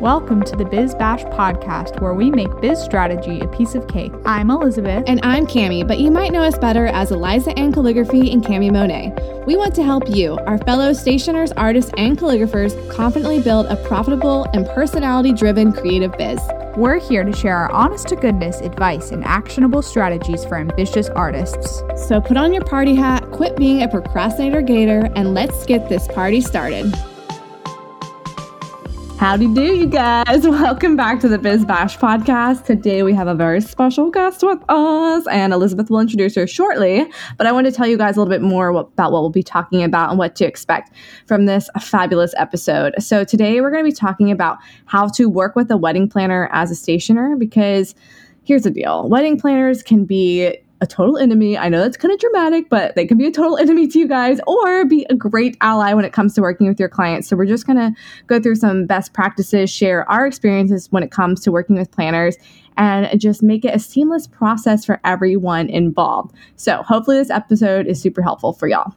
Welcome to the Biz Bash podcast, where we make biz strategy a piece of cake. I'm Elizabeth. And I'm Cami, but you might know us better as Eliza Ann Calligraphy and Cami Monet. We want to help you, our fellow stationers, artists, and calligraphers, confidently build a profitable and personality driven creative biz. We're here to share our honest to goodness advice and actionable strategies for ambitious artists. So put on your party hat, quit being a procrastinator gator, and let's get this party started. Howdy do, you guys. Welcome back to the Biz Bash podcast. Today we have a very special guest with us, and Elizabeth will introduce her shortly. But I want to tell you guys a little bit more about what we'll be talking about and what to expect from this fabulous episode. So, today we're going to be talking about how to work with a wedding planner as a stationer because here's the deal wedding planners can be a total enemy. I know that's kind of dramatic, but they can be a total enemy to you guys or be a great ally when it comes to working with your clients. So, we're just going to go through some best practices, share our experiences when it comes to working with planners, and just make it a seamless process for everyone involved. So, hopefully, this episode is super helpful for y'all.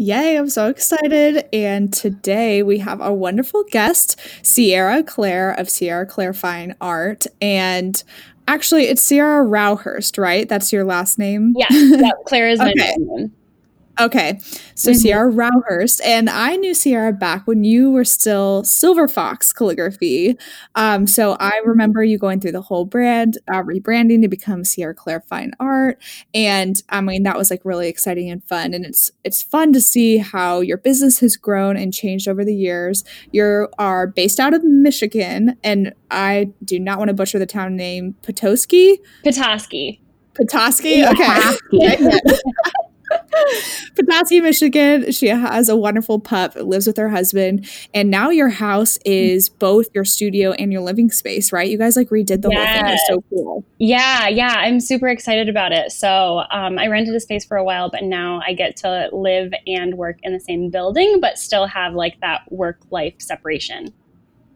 Yay, I'm so excited. And today we have a wonderful guest, Ciarra Claire of Ciarra Claire Fine Art. And Actually, it's Ciarra Rouwhorst, right? That's your last name? Yeah, yeah Claire is my okay. name. Okay. So mm-hmm. Ciarra Rouwhorst. And I knew Ciarra back when you were still Silver Fox Calligraphy. Um, so I remember you going through the whole brand, uh, rebranding to become Ciarra Claire Fine Art. And I mean, that was like really exciting and fun. And it's it's fun to see how your business has grown and changed over the years. You are based out of Michigan, and I do not want to butcher the town name, Petoskey? Petoskey. Petoskey? Okay. Petoskey, Michigan. She has a wonderful pup, lives with her husband, and now your house is both your studio and your living space, right? You guys like redid the yes. whole thing. It's so cool. Yeah, yeah, I'm super excited about it. So um, I rented a space for a while, but now I get to live and work in the same building, but still have like that work life separation.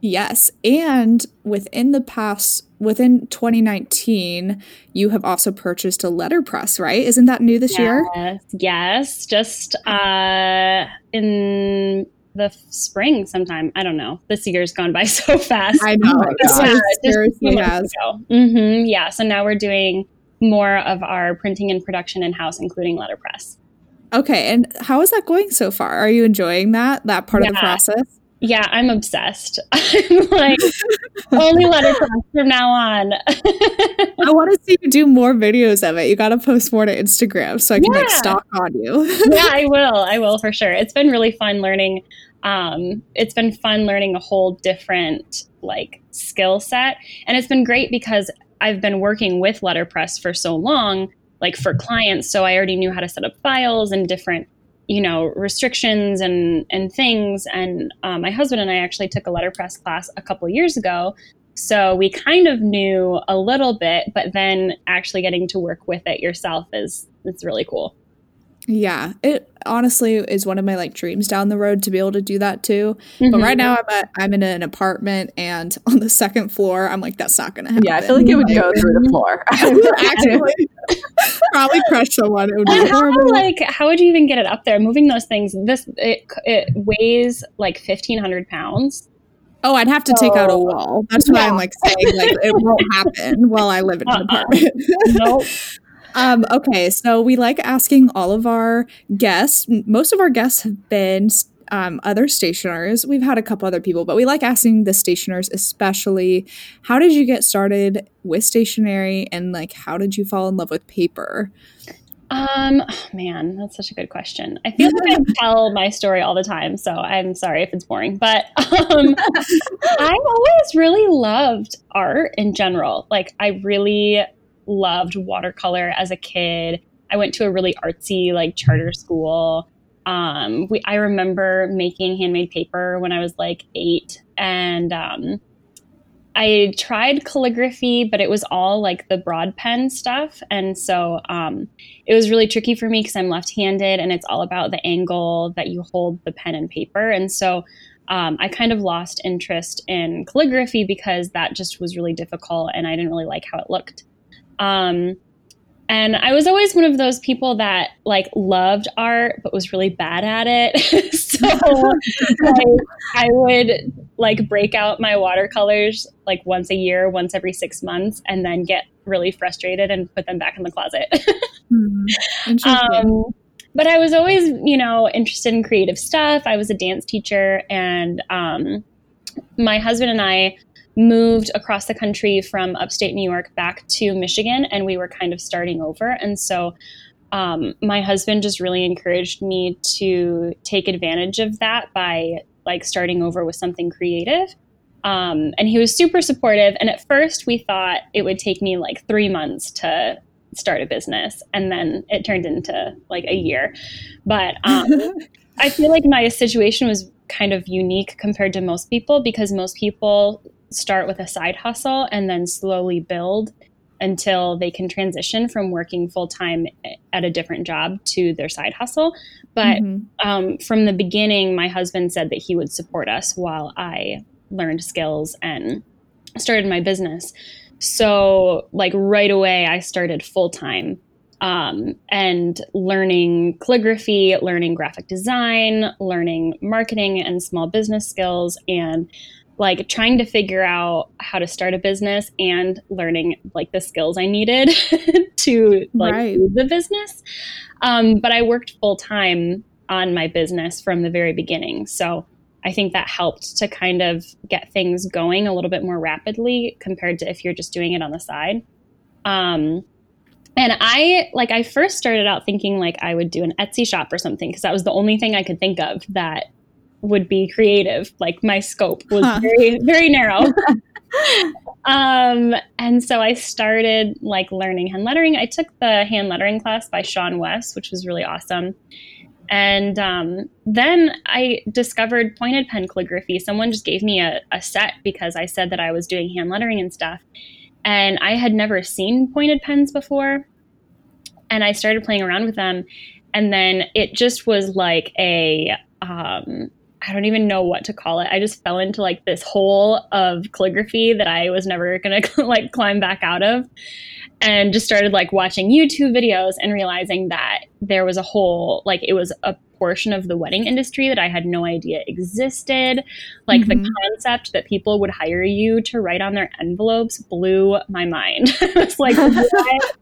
Yes. And within the past, within 2019, you have also purchased a letterpress, right? Isn't that new this yes, year? Yes. Just uh, in the spring sometime. I don't know. This year's gone by so fast. I know. yeah, seriously has. Mm-hmm, yeah. So now we're doing more of our printing and production in house, including letterpress. Okay. And how is that going so far? Are you enjoying that, that part yeah. of the process? Yeah, I'm obsessed. I'm like only letterpress from now on. I want to see you do more videos of it. You got to post more to Instagram so I can yeah. like stalk on you. yeah, I will. I will for sure. It's been really fun learning. Um, it's been fun learning a whole different like skill set, and it's been great because I've been working with letterpress for so long, like for clients. So I already knew how to set up files and different you know restrictions and and things. And um, my husband and i actually took a letterpress class a couple years ago. So we kind of knew a little bit but then actually getting to work with it yourself is it's really cool yeah, it honestly is one of my like dreams down the road to be able to do that too. Mm-hmm. But right now I'm at, I'm in an apartment and on the second floor I'm like that's not going to happen. Yeah, I feel like it would go through the floor. actually probably crush someone. It would be horrible. Like how would you even get it up there? Moving those things this it, it weighs like 1500 pounds. Oh, I'd have to take out a wall. That's what yeah. I'm like saying. Like it won't happen while I live in an uh-uh. apartment. nope. Um, okay, so we like asking all of our guests. Most of our guests have been um, other stationers. We've had a couple other people, but we like asking the stationers, especially, how did you get started with stationery, and like, how did you fall in love with paper? Um, oh man, that's such a good question. I feel like I tell my story all the time, so I'm sorry if it's boring, but um, I always really loved art in general. Like, I really loved watercolor as a kid. I went to a really artsy like charter school. Um, we I remember making handmade paper when I was like eight, and um, I tried calligraphy, but it was all like the broad pen stuff, and so um, it was really tricky for me because I'm left-handed, and it's all about the angle that you hold the pen and paper, and so. Um, I kind of lost interest in calligraphy because that just was really difficult and I didn't really like how it looked. Um, and I was always one of those people that like loved art but was really bad at it. so like, I would like break out my watercolors like once a year, once every six months, and then get really frustrated and put them back in the closet. mm-hmm. um, but I was always, you know, interested in creative stuff. I was a dance teacher, and um, my husband and I moved across the country from upstate New York back to Michigan, and we were kind of starting over. And so um, my husband just really encouraged me to take advantage of that by like starting over with something creative. Um, and he was super supportive. And at first, we thought it would take me like three months to start a business, and then it turned into like a year. But um, I feel like my situation was kind of unique compared to most people because most people start with a side hustle and then slowly build until they can transition from working full time at a different job to their side hustle. But mm-hmm. um, from the beginning, my husband said that he would support us while I learned skills and started my business. So, like right away, I started full time um, and learning calligraphy, learning graphic design, learning marketing and small business skills, and like trying to figure out how to start a business and learning like the skills I needed to like right. do the business. Um, but I worked full time on my business from the very beginning. So I think that helped to kind of get things going a little bit more rapidly compared to if you're just doing it on the side. Um, and I like I first started out thinking like I would do an Etsy shop or something because that was the only thing I could think of that would be creative. Like my scope was huh. very very narrow. um, and so I started like learning hand lettering. I took the hand lettering class by Sean Wes, which was really awesome. And um, then I discovered pointed pen calligraphy. Someone just gave me a, a set because I said that I was doing hand lettering and stuff. And I had never seen pointed pens before. And I started playing around with them. And then it just was like a um, I don't even know what to call it. I just fell into like this hole of calligraphy that I was never going to like climb back out of and just started like watching YouTube videos and realizing that there was a whole like it was a portion of the wedding industry that I had no idea existed. Like mm-hmm. the concept that people would hire you to write on their envelopes blew my mind. it's like what,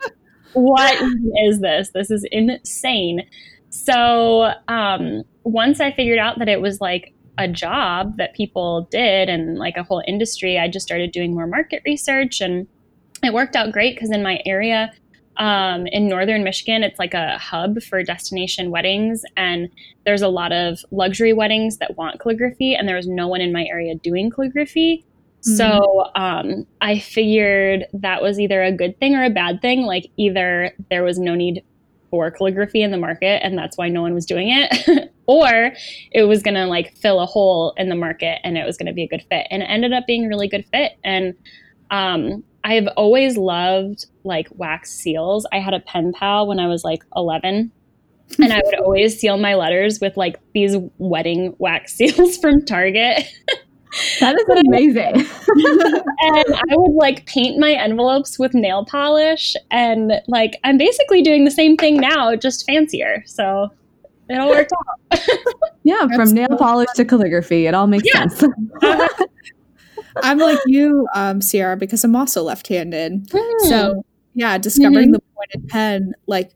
what is this? This is insane. So um, once I figured out that it was like a job that people did and like a whole industry, I just started doing more market research and it worked out great because in my area um, in northern Michigan, it's like a hub for destination weddings, and there's a lot of luxury weddings that want calligraphy, and there was no one in my area doing calligraphy. Mm-hmm. So um, I figured that was either a good thing or a bad thing. Like either there was no need for calligraphy in the market and that's why no one was doing it. Or it was going to like fill a hole in the market and it was going to be a good fit and it ended up being a really good fit. And um, i've always loved like wax seals. I had a pen pal when i was like 11 and i would always seal my letters with like these wedding wax seals from target That is amazing. and I would like paint my envelopes with nail polish and like I'm basically doing the same thing now, just fancier. So it all worked out. yeah, That's from nail so polish fun. to calligraphy. It all makes yeah. sense. I'm like you, um, Ciarra, because I'm also left-handed. Mm. So yeah, discovering mm-hmm. the pointed pen like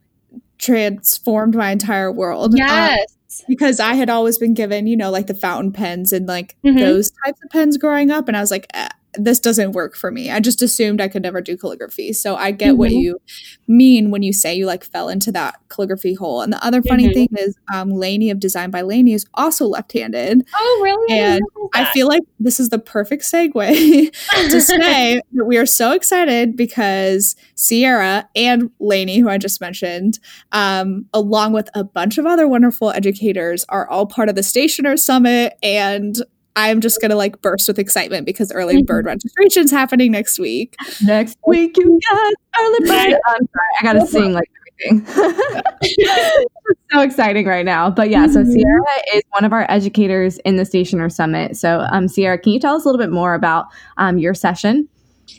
transformed my entire world. Um, yes because I had always been given, you know, like the fountain pens and like mm-hmm. those types of pens growing up. And I was like, eh, this doesn't work for me. I just assumed I could never do calligraphy. So I get mm-hmm. what you mean when you say you like fell into that calligraphy hole. And the other funny mm-hmm. thing is, um, Lainey of Design by Lainey is also left-handed. Oh, really? And I feel like this is the perfect segue to say that we are so excited because Ciarra and Lainey, who I just mentioned, um, along with a bunch of other wonderful educators, are all part of the Stationer Summit and I'm just gonna like burst with excitement because early mm-hmm. bird registration is happening next week. Next week, you guys, early bird. I'm sorry, I gotta sing like everything. so exciting right now. But yeah, so mm-hmm. Ciarra is one of our educators in the Stationer Summit. So, um, Ciarra, can you tell us a little bit more about um, your session?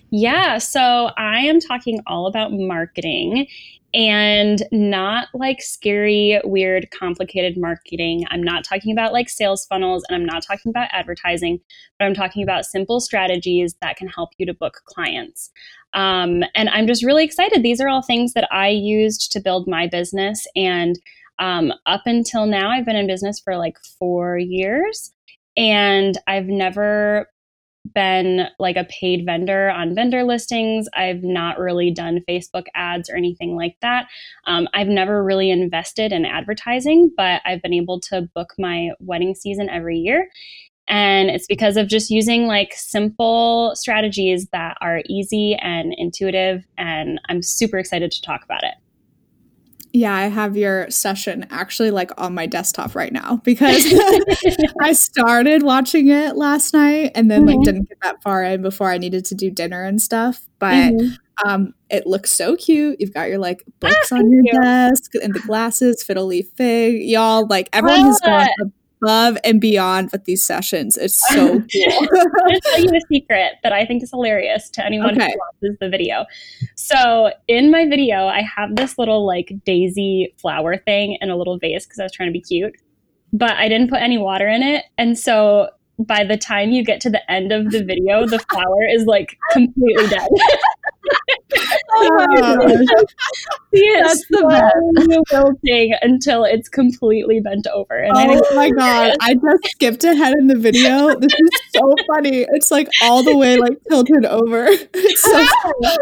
Yeah, so I am talking all about marketing and not like scary, weird, complicated marketing. I'm not talking about like sales funnels and I'm not talking about advertising, but I'm talking about simple strategies that can help you to book clients. Um, and I'm just really excited. These are all things that I used to build my business. And um, up until now, I've been in business for like four years and I've never been like a paid vendor on vendor listings. I've not really done Facebook ads or anything like that. Um, I've never really invested in advertising, but I've been able to book my wedding season every year. And it's because of just using like simple strategies that are easy and intuitive. And I'm super excited to talk about it. Yeah, I have your session actually like on my desktop right now because I started watching it last night and then mm-hmm. like didn't get that far in before I needed to do dinner and stuff. But mm-hmm. um it looks so cute. You've got your like books ah, on your you. desk and the glasses, fiddle leaf fig. Y'all like everyone has gone above and beyond with these sessions. It's so cool. To tell you a secret that I think is hilarious to anyone okay. who watches the video. So in my video, I have this little like daisy flower thing in a little vase because I was trying to be cute, but I didn't put any water in it. And so by the time you get to the end of the video, the flower is like completely dead. See That's the best. wilting until it's completely bent over. And oh my god! I just skipped ahead in the video. This is so funny. It's like all the way like tilted over. It's so.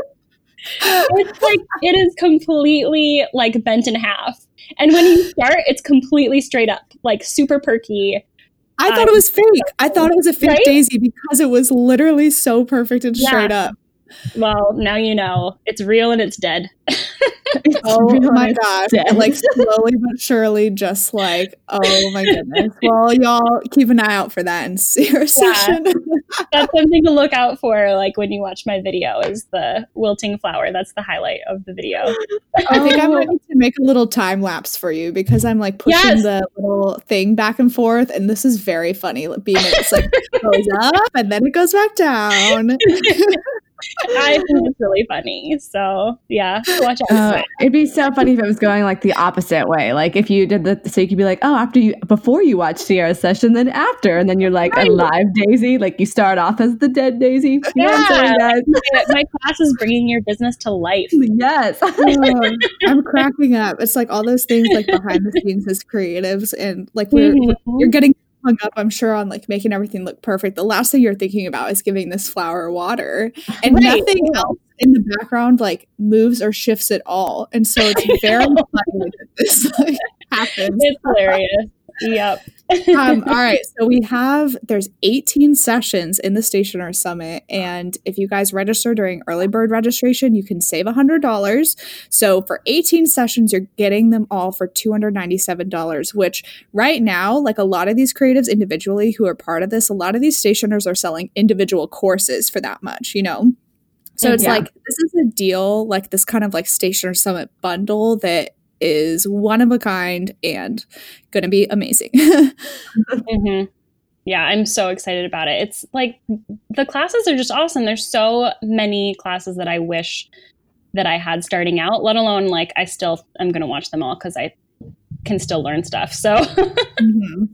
it's like it is completely like bent in half. And when you start, it's completely straight up, like super perky. I thought um, it was fake. I thought it was a fake right? daisy because it was literally so perfect and yeah. straight up. Well, now you know it's real and it's dead. it's oh my gosh. Dead. Like slowly but surely, just like, oh my goodness. Well, y'all keep an eye out for that and see your yeah. session. That's something to look out for, like when you watch my video, is the wilting flower. That's the highlight of the video. I think I oh. might need to make a little time lapse for you because I'm like pushing yes. the little thing back and forth, and this is very funny. Being it's like goes up and then it goes back down. I think it's really funny. So yeah, watch out. Uh, it'd be so funny if it was going like the opposite way. Like if you did the so you could be like, oh, after you before you watch Ciarra's session, then after, and then you're like right. a live Daisy. Like you start off as the dead Daisy. You yeah, saying, my class is bringing your business to life. Yes, oh, I'm cracking up. It's like all those things like behind the scenes as creatives, and like we're mm-hmm. you're getting hung up, I'm sure, on like making everything look perfect. The last thing you're thinking about is giving this flower water, and right. nothing else in the background like moves or shifts at all. And so it's very funny that this like happens. It's hilarious. Yep. um, all right. So we have there's 18 sessions in the Stationer Summit, and if you guys register during early bird registration, you can save $100. So for 18 sessions, you're getting them all for $297. Which right now, like a lot of these creatives individually who are part of this, a lot of these stationers are selling individual courses for that much. You know. So it's yeah. like this is a deal, like this kind of like Stationer Summit bundle that is one of a kind and going to be amazing. mm-hmm. Yeah, I'm so excited about it. It's like the classes are just awesome. There's so many classes that I wish that I had starting out, let alone like I still am going to watch them all because I can still learn stuff. So, mm-hmm.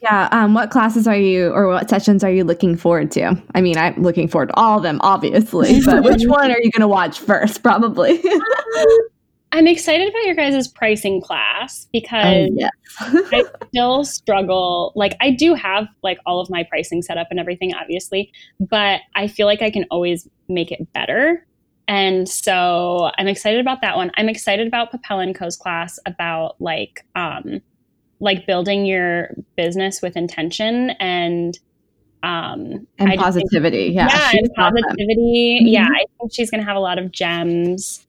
yeah. Um, what classes are you or what sessions are you looking forward to? I mean, I'm looking forward to all of them, obviously, but which one are you going to watch first? Probably. I'm excited about your guys' pricing class because oh, I still struggle. Like I do have like all of my pricing set up and everything, obviously, but I feel like I can always make it better. And so I'm excited about that one. I'm excited about Papel and Co.'s class about like um like building your business with intention and um and positivity. Think, yeah. Yeah, and positivity. Awesome. Yeah, I think she's gonna have a lot of gems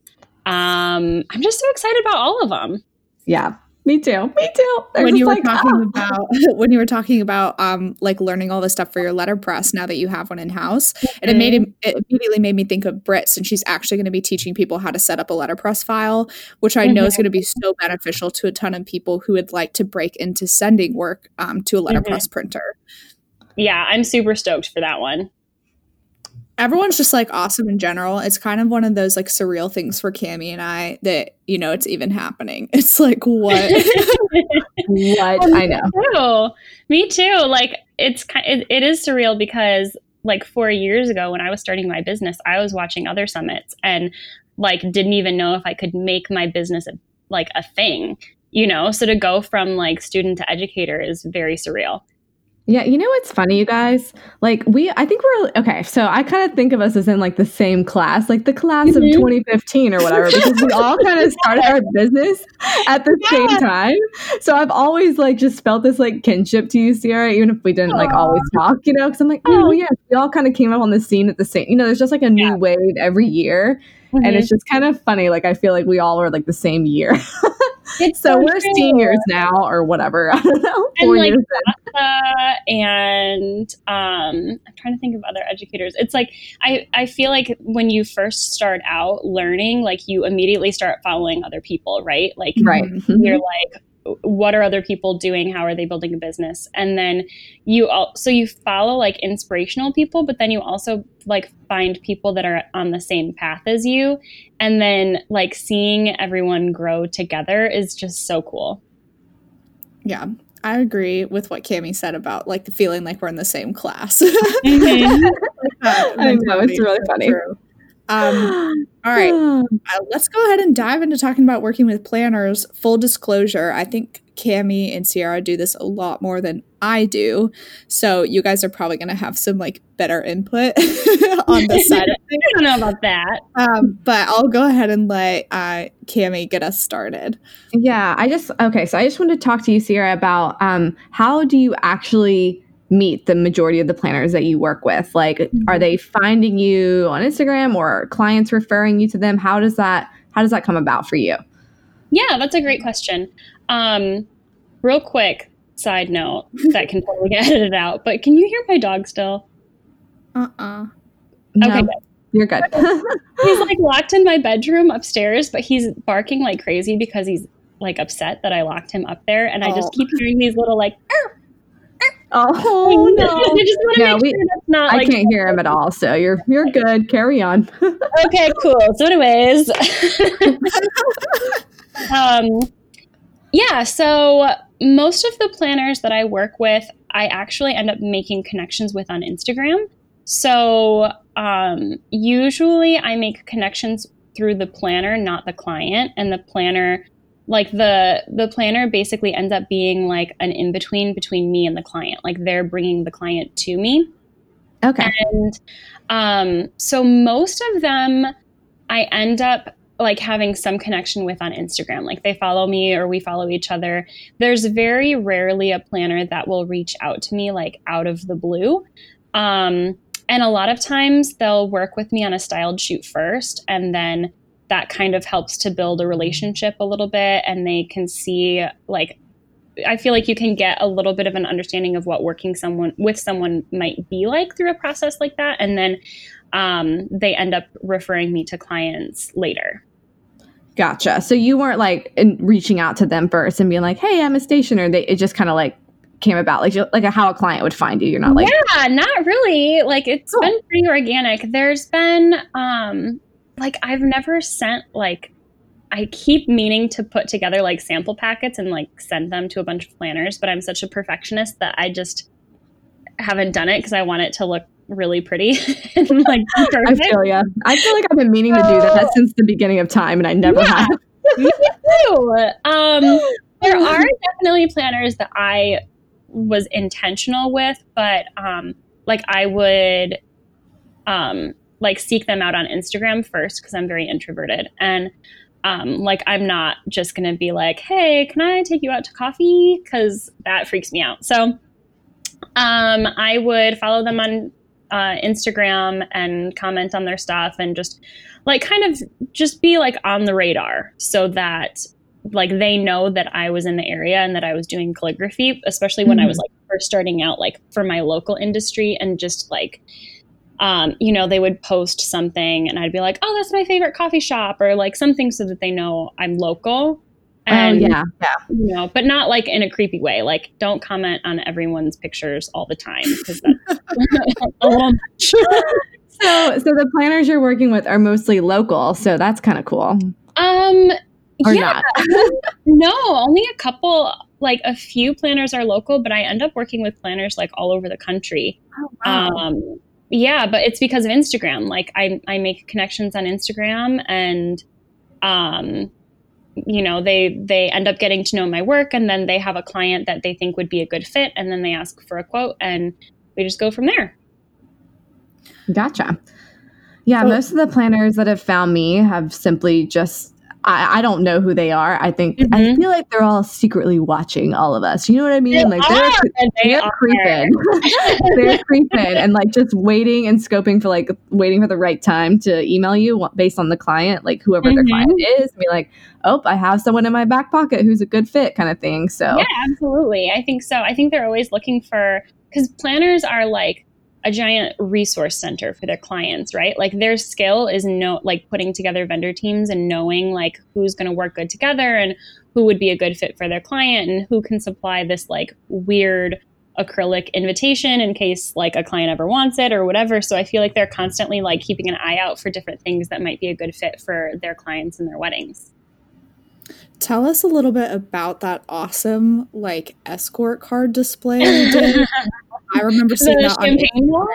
um, I'm just so excited about all of them. Yeah, me too. Me too. when you were like, talking oh. about when you were talking about um like learning all the stuff for your letterpress now that you have one in house, mm-hmm. and it made mm-hmm. it immediately made me think of Britt, and she's actually going to be teaching people how to set up a letterpress file, which I mm-hmm. know is mm-hmm. going to be so beneficial to a ton of people who would like to break into sending work um, to a letterpress mm-hmm. printer. Yeah, I'm super stoked for that one. Everyone's just like awesome in general. It's kind of one of those like surreal things for Cami and I that you know it's even happening. It's like what what I know. Too. Me too. Like it's kind. It, it is surreal because like four years ago when I was starting my business, I was watching other summits and like didn't even know if I could make my business a, like a thing. You know, so to go from like student to educator is very surreal. Yeah, you know what's funny, you guys? Like we, I think we're okay. So I kind of think of us as in like the same class, like the class mm-hmm. of 2015 or whatever, because we all kind of started our business at the yeah. same time. So I've always like just felt this like kinship to you, Ciarra, even if we didn't Aww. like always talk, you know? Because I'm like, oh yeah, we all kind of came up on the scene at the same. You know, there's just like a new yeah. wave every year, mm-hmm. and it's just kind of funny. Like I feel like we all were like the same year. It's so, so we're true. seniors now, or whatever. I don't know. Four and like NASA and um, I'm trying to think of other educators. It's like I I feel like when you first start out learning, like you immediately start following other people, right? Like right. you're like what are other people doing how are they building a business and then you all so you follow like inspirational people but then you also like find people that are on the same path as you and then like seeing everyone grow together is just so cool yeah I agree with what Cami said about like the feeling like we're in the same class. mm-hmm. I know it's really funny. True. Um, all right, uh, let's go ahead and dive into talking about working with planners. Full disclosure, I think Cami and Ciarra do this a lot more than I do, so you guys are probably going to have some like better input on the side of things. I don't know about that, um, but I'll go ahead and let uh, Cami get us started. Yeah, I just okay. So I just wanted to talk to you, Ciarra, about um, how do you actually meet the majority of the planners that you work with? Like, mm-hmm. are they finding you on Instagram or clients referring you to them? How does that how does that come about for you? Yeah, that's a great question. Um, real quick side note that can totally get edited out, but can you hear my dog still? Uh uh-uh. uh Okay, no, you're good. he's like locked in my bedroom upstairs, but he's barking like crazy because he's like upset that I locked him up there, and I just keep hearing these little like. Arr! Oh no! no, we, sure not, I like, can't hear him at all. So you're you're good. Carry on. okay, cool. So, anyways, um, yeah. So most of the planners that I work with, I actually end up making connections with on Instagram. So um, usually, I make connections through the planner, not the client, and the planner like the the planner basically ends up being like an in between between me and the client. Like they're bringing the client to me. Okay. And um so most of them i end up like having some connection with on instagram. Like they follow me or we follow each other. There's very rarely a planner that will reach out to me like out of the blue. Um and a lot of times they'll work with me on a styled shoot first and then that kind of helps to build a relationship a little bit and they can see like I feel like you can get a little bit of an understanding of what working someone with someone might be like through a process like that and then um, they end up referring me to clients later. Gotcha. So you weren't like reaching out to them first and being like, "Hey, I'm a stationer." They it just kind of like came about, like like a, how a client would find you. You're not like, yeah, not really. Like it's cool. been pretty organic. There's been um, like I've never sent like I keep meaning to put together like sample packets and like send them to a bunch of planners, but I'm such a perfectionist that I just haven't done it because I want it to look really pretty and like I feel yeah. I feel like I've been meaning to do that since the beginning of time and I never yeah, have. me too. Um, there are definitely planners that I was intentional with, but um, like I would um like seek them out on Instagram first because I'm very introverted. And um, like I'm not just gonna be like, hey, can I take you out to coffee? Because that freaks me out. So um, I would follow them on uh, Instagram and comment on their stuff and just like kind of just be like on the radar so that like they know that I was in the area and that I was doing calligraphy, especially when mm-hmm. I was like first starting out like for my local industry and just like um, you know, they would post something and I'd be like, oh, that's my favorite coffee shop or like something so that they know I'm local. Oh, and, oh, yeah. Yeah. You know, but not like in a creepy way. Like, don't comment on everyone's pictures all the time because that's a little much. so, so the planners you're working with are mostly local, so that's kind of cool. Um, Or yeah, no, only a couple. Like a few planners are local, but I end up working with planners like all over the country. Oh, Um, yeah, but it's because of Instagram. Like I, I make connections on Instagram, and um, you know, they they end up getting to know my work, and then they have a client that they think would be a good fit, and then they ask for a quote, and we just go from there. Gotcha. Yeah, So- most of the planners that have found me have simply just. I, I don't know who they are. I think I Mhm. feel like they're all secretly watching all of us. You know what I mean? They like they're, they they're are. creeping. they're creeping and like just waiting and scoping for like waiting for the right time to email you based on the client, like whoever their Mhm. client is, and be like, oh, I have someone in my back pocket who's a good fit, kind of thing. So Yeah, absolutely. I think so. I think they're always looking for because planners are like a giant resource center for their clients, right? Like their skill is no like putting together vendor teams and knowing like who's going to work good together and who would be a good fit for their client and who can supply this like weird acrylic invitation in case like a client ever wants it or whatever. So I feel like they're constantly like keeping an eye out for different things that might be a good fit for their clients and their weddings. Tell us a little bit about that awesome like escort card display you did. I remember seeing that on champagne wall?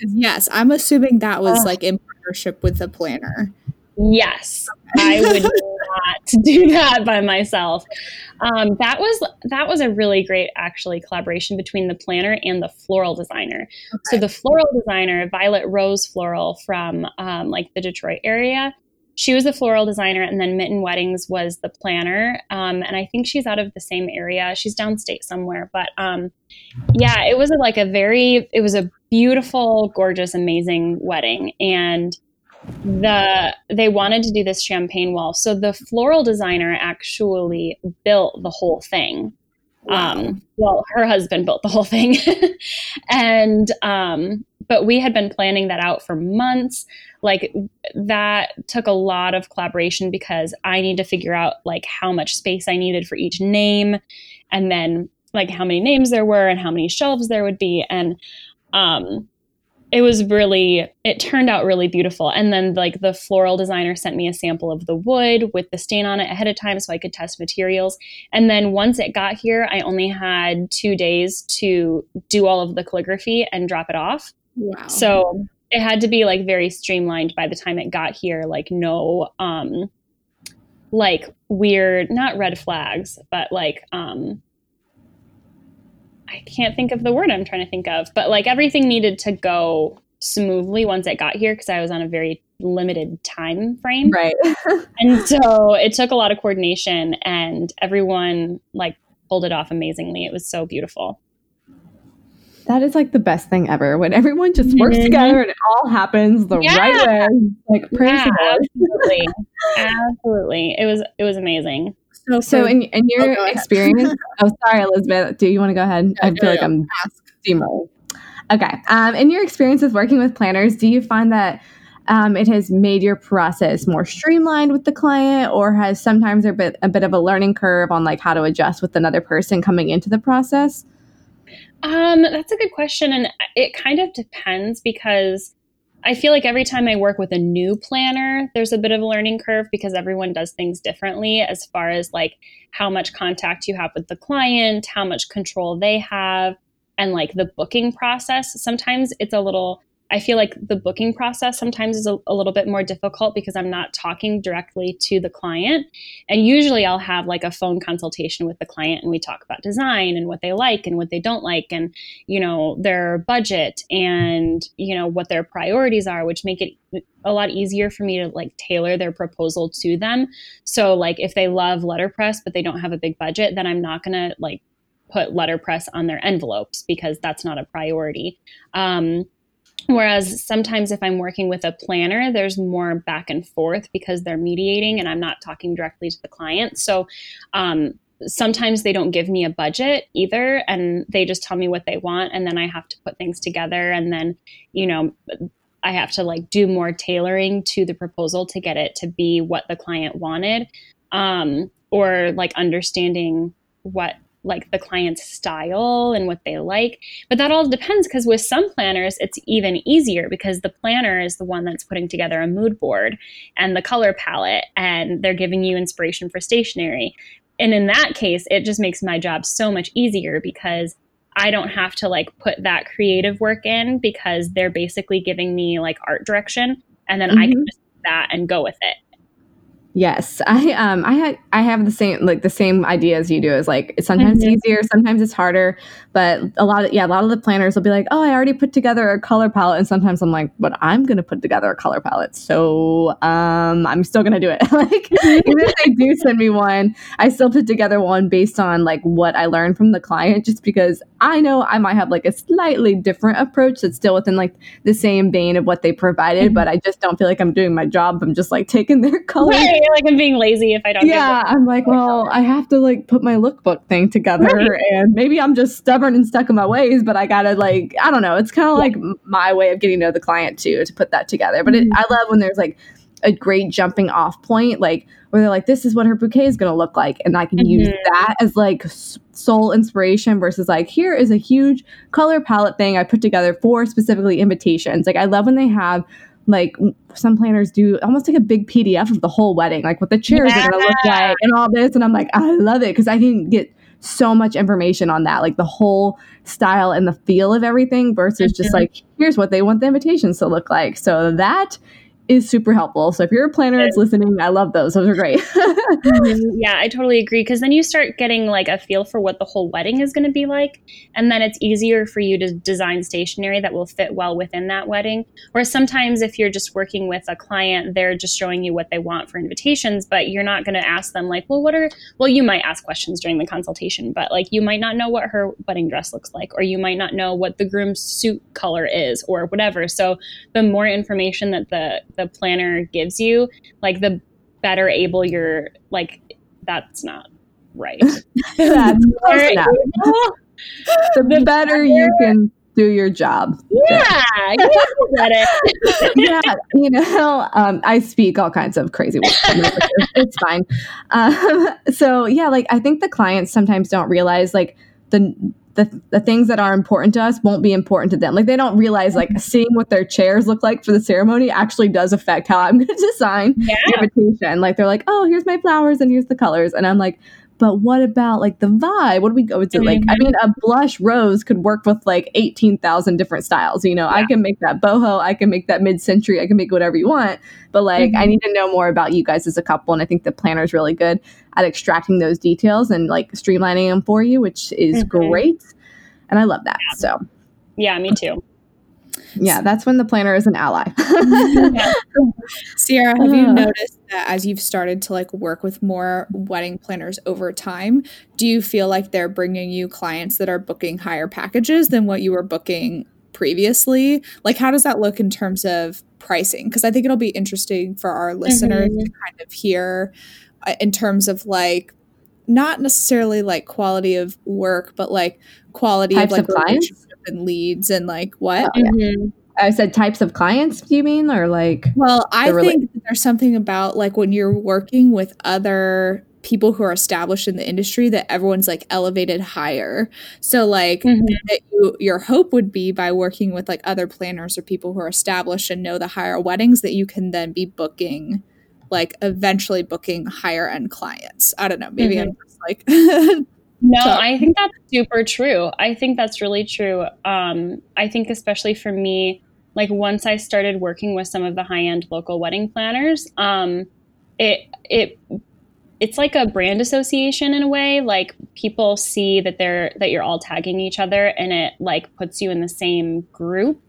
Yes, I'm assuming that was Ugh. like in partnership with the planner. Yes, I would not do that by myself. Um, that was that was a really great actually collaboration between the planner and the floral designer. So the floral designer, Violet Rose Floral from um, like the Detroit area, she was the floral designer, and then Mitten Weddings was the planner. Um, and I think she's out of the same area. She's downstate somewhere, but um, yeah, it was like a very it was a beautiful, gorgeous, amazing wedding, and the they wanted to do this champagne wall. So the floral designer actually built the whole thing. Um well her husband built the whole thing. And um but we had been planning that out for months. Like that took a lot of collaboration because i need to figure out like how much space i needed for each name. And then like how many names there were and how many shelves there would be. And um it was really it turned out really beautiful. And then like the floral designer sent me a sample of the wood with the stain on it ahead of time so i could test materials. And then once it got here i only had two days to do all of the calligraphy and drop it off. Wow. so it had to be like very streamlined by the time it got here like no um like weird not red flags but like um I can't think of the word I'm trying to think of, but like everything needed to go smoothly once it got here because I was on a very limited time frame. right. And so it took a lot of coordination and everyone like pulled it off amazingly. It was so beautiful. That is like the best thing ever when everyone just works Mhm. together and it all happens the Yeah. right way. Like praise Yeah, absolutely. absolutely. It was it was amazing. So, So, in, in your Oh, go ahead. experience, oh, sorry, Elizabeth. Do you want to go ahead? I feel no, like no. I'm ask. steamrolling. Okay. Um, in your experience with working with planners, do you find that um, it has made your process more streamlined with the client, or has sometimes there been a bit of a learning curve on like how to adjust with another person coming into the process? Um, that's a good question, and it kind of depends because I feel like every time I work with a new planner, there's a bit of a learning curve because everyone does things differently as far as like how much contact you have with the client, how much control they have, and like the booking process. Sometimes it's a little I feel like the booking process sometimes is a, a little bit more difficult because I'm not talking directly to the client. And usually I'll have like a phone consultation with the client and we talk about design and what they like and what they don't like and, you know, their budget and, you know, what their priorities are, which make it a lot easier for me to like tailor their proposal to them. So like if they love letterpress but they don't have a big budget, then I'm not going to like put letterpress on their envelopes because that's not a priority. Um, Whereas sometimes if I'm working with a planner, there's more back and forth because they're mediating and I'm not talking directly to the client. So um, sometimes they don't give me a budget either and they just tell me what they want and then I have to put things together and then, you know, I have to like do more tailoring to the proposal to get it to be what the client wanted um, or like understanding what like the client's style and what they like. But that all depends because with some planners, it's even easier because the planner is the one that's putting together a mood board and the color palette, and they're giving you inspiration for stationery. And in that case, it just makes my job so much easier because I don't have to like put that creative work in because they're basically giving me like art direction and then mm-hmm. I can just do that and go with it. Yes, I um I had I have the same like the same idea as you do. Is like sometimes mm-hmm. easier, sometimes it's harder. But a lot of yeah, a lot of the planners will be like, oh, I already put together a color palette, and sometimes I'm like, but I'm gonna put together a color palette, so um I'm still gonna do it. like even if they do send me one, I still put together one based on like what I learned from the client, just because I know I might have like a slightly different approach that's still within like the same vein of what they provided, mm-hmm. but I just don't feel like I'm doing my job. I'm just like taking their color. Right like I'm being lazy if I don't. Yeah, I'm like, well, I have to like put my lookbook thing together, right. and maybe I'm just stubborn and stuck in my ways, but I gotta like, I don't know. It's kind of yeah. like my way of getting to know the client too to put that together. But it, mm-hmm. I love when there's like a great jumping off point, like where they're like, this is what her bouquet is going to look like. And I can mm-hmm. use that as like sole inspiration versus like, here is a huge color palette thing I put together for specifically invitations. Like, I love when they have like some planners do almost like a big PDF of the whole wedding, like what the chairs yeah. are going to look like and all this. And I'm like, I love it because I can get so much information on that, like the whole style and the feel of everything versus mm-hmm. just like, here's what they want the invitations to look like. So that is super helpful. So if you're a planner that's listening, I love those. Those are great. Mm-hmm. yeah, I totally agree. Because then you start getting like a feel for what the whole wedding is going to be like. And then it's easier for you to design stationery that will fit well within that wedding. Or sometimes if you're just working with a client, they're just showing you what they want for invitations, but you're not going to ask them, like, well, what are, well, you might ask questions during the consultation, but like you might not know what her wedding dress looks like, or you might not know what the groom's suit color is, or whatever. So the more information that the the planner gives you, like the better able you're like that's not right. that's close enough. the better you can do your job. Yeah, you it. yeah, you know, um, I speak all kinds of crazy words. it's fine. Um, so yeah, like I think the clients sometimes don't realize like the the, the things that are important to us won't be important to them. Like they don't realize like mm-hmm. seeing what their chairs look like for the ceremony actually does affect how I'm going to design yeah. the invitation. Like they're like, oh, here's my flowers and here's the colors, and I'm like, but what about like the vibe? What do we go to? Like, I mean, a blush rose could work with like 18,000 different styles. You know, yeah. I can make that boho, I can make that mid century, I can make whatever you want. But like, mm-hmm. I need to know more about you guys as a couple. And I think the planner is really good at extracting those details and like streamlining them for you, which is mm-hmm. great. And I love that. Yeah. So, yeah, me too. Yeah, that's when the planner is an ally. Ciarra, have you noticed that as you've started to like work with more wedding planners over time, do you feel like they're bringing you clients that are booking higher packages than what you were booking previously? Like, how does that look in terms of pricing? Because I think it'll be interesting for our listeners mm-hmm. to kind of hear uh, in terms of like not necessarily like quality of work, but like quality Types of like of clients and leads and like what? Oh, yeah. mm-hmm. I said types of clients, do you mean? Or like Well, I think there's something about like when you're working with other people who are established in the industry that everyone's like elevated higher. So like mm-hmm. you, your hope would be by working with like other planners or people who are established and know the higher weddings that you can then be booking like eventually booking higher end clients. I don't know, maybe mm-hmm. I'm just like No, I think that's super true. I think that's really true. Um, I think especially for me, like once I started working with some of the high end local wedding planners, um, it it it's like a brand association in a way. Like people see that they're that you're all tagging each other, and it like puts you in the same group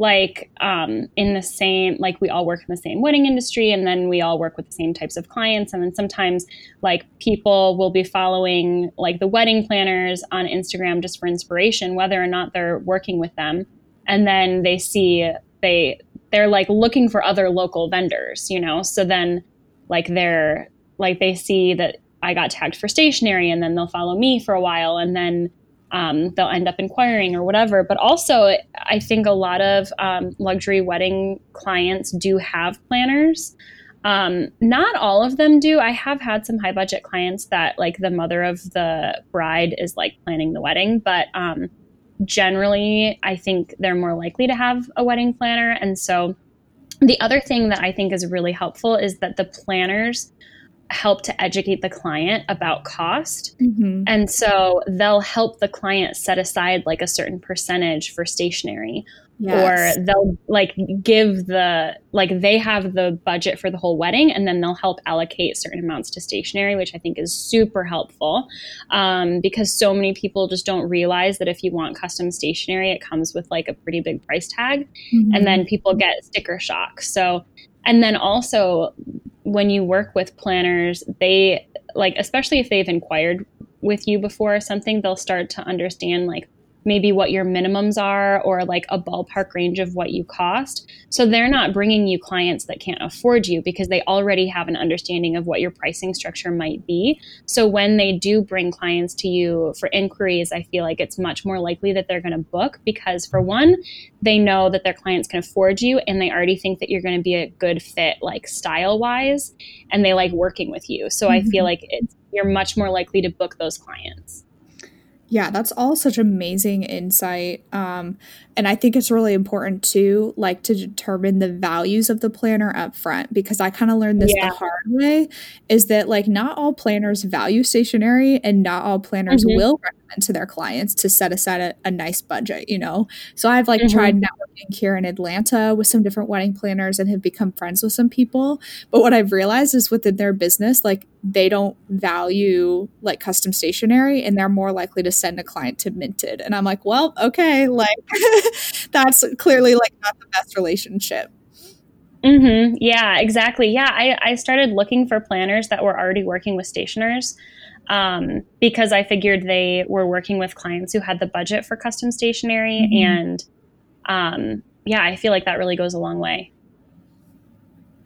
like um, in the same like we all work in the same wedding industry and then we all work with the same types of clients and then sometimes like people will be following like the wedding planners on instagram just for inspiration whether or not they're working with them and then they see they they're like looking for other local vendors you know? So then like they're like they see that i got tagged for stationery and then they'll follow me for a while and then um, they'll end up inquiring or whatever. But also, I think a lot of um, luxury wedding clients do have planners. Um, not all of them do. I have had some high budget clients that like the mother of the bride is like planning the wedding, but um, generally, I think they're more likely to have a wedding planner. And so, the other thing that I think is really helpful is that the planners help to educate the client about cost. Mm-hmm. And so they'll help the client set aside like a certain percentage for stationery Yes. Or they'll like give the like they have the budget for the whole wedding, and then they'll help allocate certain amounts to stationery, which I think is super helpful um, because so many people just don't realize that if you want custom stationery, it comes with like a pretty big price tag, mm-hmm. and then people get sticker shock. So, and then also when you work with planners, they like especially if they've inquired with you before or something, they'll start to understand like maybe what your minimums are or like a ballpark range of what you cost. So they're not bringing you clients that can't afford you because they already have an understanding of what your pricing structure might be. So when they do bring clients to you for inquiries, I feel like it's much more likely that they're going to book because for one, they know that their clients can afford you and they already think that you're going to be a good fit like style wise and they like working with you. So mm-hmm. I feel mm-hmm. like it's you're much more likely to book those clients. Yeah, that's all such amazing insight. Um, and I think it's really important too, like to determine the values of the planner up front because I kind of learned this yeah. the hard way is that like not all planners value stationery and not all planners mm-hmm. will recommend to their clients to set aside a, a nice budget, you know? So I've like mm-hmm. tried networking here in Atlanta with some different wedding planners and have become friends with some people. But what I've realized is within their business, like they don't value like custom stationery and they're more likely to send a client to minted. And I'm like, well, okay, like that's clearly like not the best relationship. Mm-hmm. Yeah, exactly. Yeah, I, I started looking for planners that were already working with stationers um, because I figured they were working with clients who had the budget for custom stationery. Mm-hmm. And um, yeah, I feel like that really goes a long way.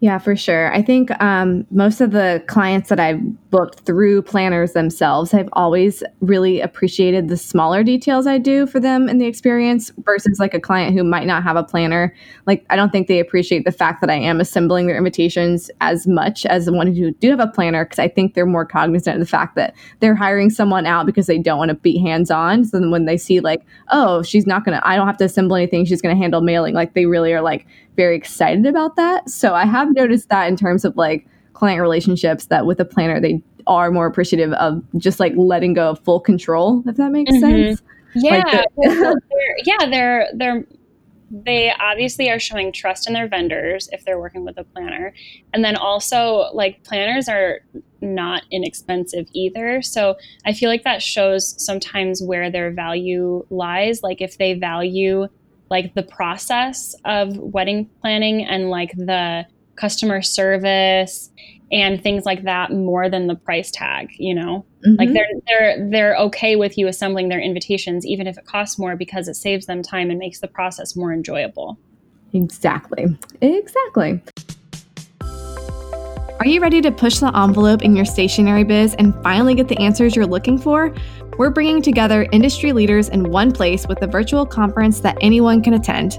Yeah, for sure. I think um, most of the clients that I've booked through planners themselves have always really appreciated the smaller details I do for them in the experience versus like a client who might not have a planner. Like, I don't think they appreciate the fact that I am assembling their invitations as much as the one who do have a planner because I think they're more cognizant of the fact that they're hiring someone out because they don't want to be hands on. So then when they see, like, oh, she's not going to, I don't have to assemble anything, she's going to handle mailing, like, they really are like, very excited about that. So I have noticed that in terms of like client relationships that with a planner they are more appreciative of just like letting go of full control if that makes mm-hmm. sense. Yeah. Like the- they're, yeah, they're they're they obviously are showing trust in their vendors if they're working with a planner. And then also like planners are not inexpensive either. So I feel like that shows sometimes where their value lies. Like if they value like the process of wedding planning and like the customer service and things like that more than the price tag you know? Mm-hmm. like they're they're they're okay with you assembling their invitations even if it costs more because it saves them time and makes the process more enjoyable. Exactly. Exactly are you ready to push the envelope in your stationery biz and finally get the answers you're looking for? We're bringing together industry leaders in one place with a virtual conference that anyone can attend.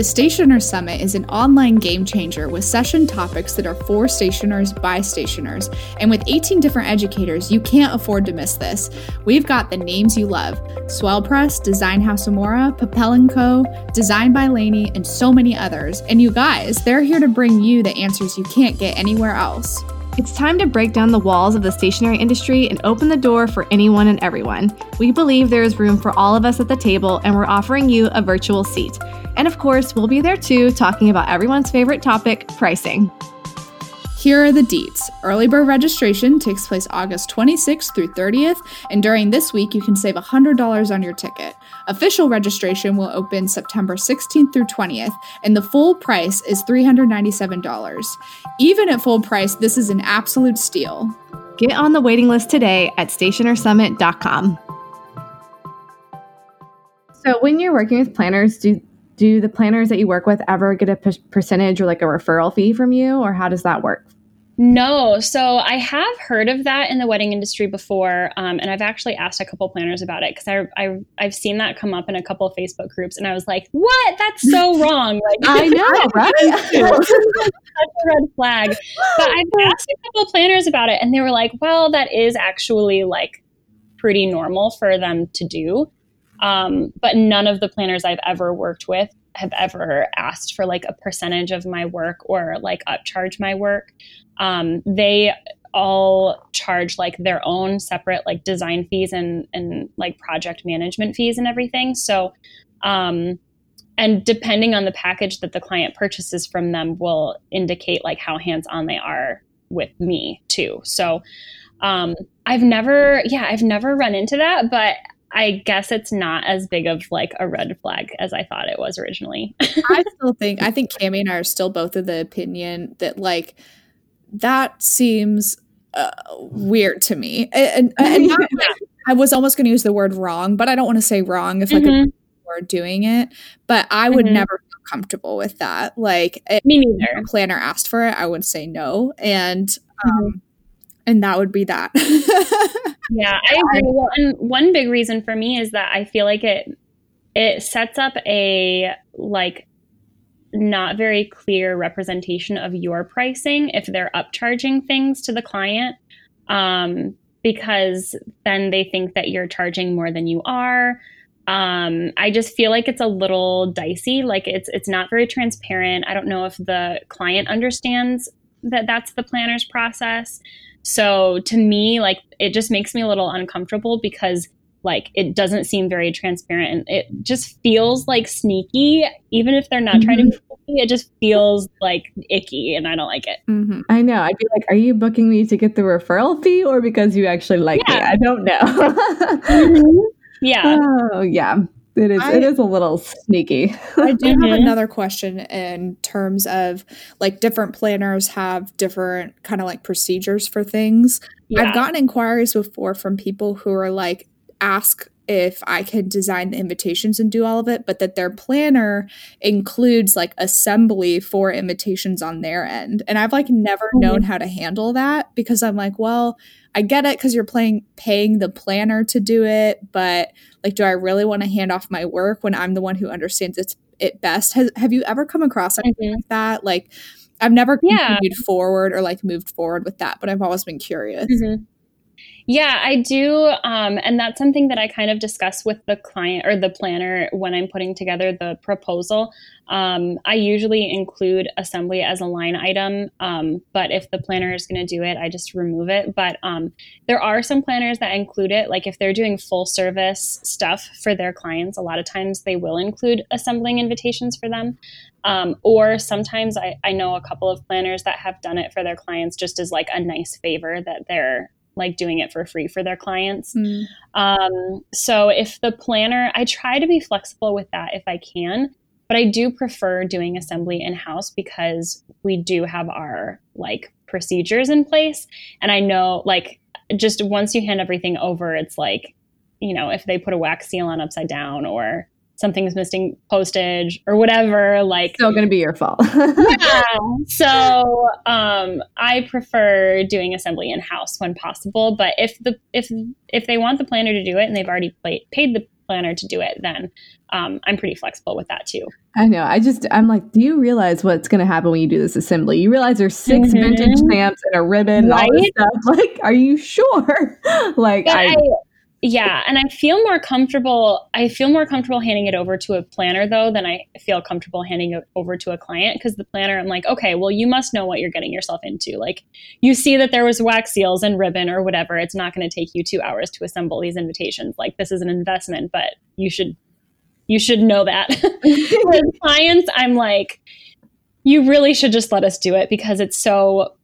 The Stationer Summit is an online game changer with session topics that are for stationers by stationers. And with 18 different educators, you can't afford to miss this. We've got the names you love Swell Press, Design House Amora, Papel & Co., Design by Laney, and so many others. And you guys, they're here to bring you the answers you can't get anywhere else. It's time to break down the walls of the stationery industry and open the door for anyone and everyone. We believe there is room for all of us at the table, and we're offering you a virtual seat. And of course, we'll be there too, talking about everyone's favorite topic pricing. Here are the deets. Early bird registration takes place August 26th through 30th, and during this week, you can save $100 on your ticket. Official registration will open September 16th through 20th, and the full price is $397. Even at full price, this is an absolute steal. Get on the waiting list today at stationersummit.com. So, when you're working with planners, do do the planners that you work with ever get a p- percentage or like a referral fee from you or how does that work No, so I have heard of that in the wedding industry before, um, and I've actually asked a couple planners about it because I, I I've seen that come up in a couple of Facebook groups, and I was like, "What? That's so wrong!" Like I know, right? That's a red flag. But I've asked a couple planners about it, and they were like, "Well, that is actually like pretty normal for them to do." Um, but none of the planners I've ever worked with have ever asked for like a percentage of my work or like upcharge my work. Um, they all charge like their own separate like design fees and and like project management fees and everything. So um and depending on the package that the client purchases from them will indicate like how hands-on they are with me too. So um I've never yeah, I've never run into that, but I guess it's not as big of like a red flag as I thought it was originally. I still think I think Cami and I are still both of the opinion that like that seems uh, weird to me. And, and not, I was almost going to use the word wrong, but I don't want to say wrong if like mm-hmm. we're doing it. But I would mm-hmm. never feel comfortable with that. Like me neither. a planner asked for it, I would say no, and um, mm-hmm. And that would be that. yeah, I agree. Well, and one big reason for me is that I feel like it it sets up a like not very clear representation of your pricing if they're upcharging things to the client um, because then they think that you're charging more than you are um, i just feel like it's a little dicey like it's it's not very transparent i don't know if the client understands that that's the planner's process so to me, like it just makes me a little uncomfortable because like it doesn't seem very transparent and it just feels like sneaky even if they're not mm-hmm. trying to mm-hmm. it just feels like icky and i don't like it mm-hmm. i know i'd be like are you booking me to get the referral fee or because you actually like yeah. me i don't know mm-hmm. yeah oh yeah it is I, it is a little sneaky. I do have mm-hmm. another question in terms of like different planners have different kind of like procedures for things. Yeah. I've gotten inquiries before from people who are like ask if I can design the invitations and do all of it, but that their planner includes like assembly for invitations on their end. And I've like never mm-hmm. known how to handle that because I'm like, well, I get it because you're playing paying the planner to do it, but like, do I really want to hand off my work when I'm the one who understands it, it best? Has, have you ever come across anything mm-hmm. like that? Like, I've never yeah. continued forward or like moved forward with that, but I've always been curious. Mm-hmm. Yeah, I do. Um, and that's something that I kind of discuss with the client or the planner when I'm putting together the proposal. Um, I usually include assembly as a line item, um, but if the planner is going to do it, I just remove it. But um, there are some planners that include it. Like if they're doing full service stuff for their clients, a lot of times they will include assembling invitations for them. Um, or sometimes I, I know a couple of planners that have done it for their clients just as like a nice favor that they're like doing it for free for their clients. Mm. Um, so if the planner, I try to be flexible with that if I can, but I do prefer doing assembly in house because we do have our like procedures in place. And I know like just once you hand everything over, it's like, you know, if they put a wax seal on upside down or something's missing postage or whatever like still going to be your fault. Yeah. So um, i prefer doing assembly in house when possible but if the if if they want the planner to do it and they've already paid the planner to do it then um, i'm pretty flexible with that too. I know. I just i'm like do you realize what's going to happen when you do this assembly? You realize there's 6 mm-hmm. vintage stamps and a ribbon right? and all this stuff. Like are you sure? Like I, I yeah, and I feel more comfortable. I feel more comfortable handing it over to a planner though than I feel comfortable handing it over to a client because the planner, I'm like, okay, well, you must know what you're getting yourself into. Like, you see that there was wax seals and ribbon or whatever. It's not going to take you two hours to assemble these invitations. Like, this is an investment, but you should you should know that. With clients, I'm like, you really should just let us do it because it's so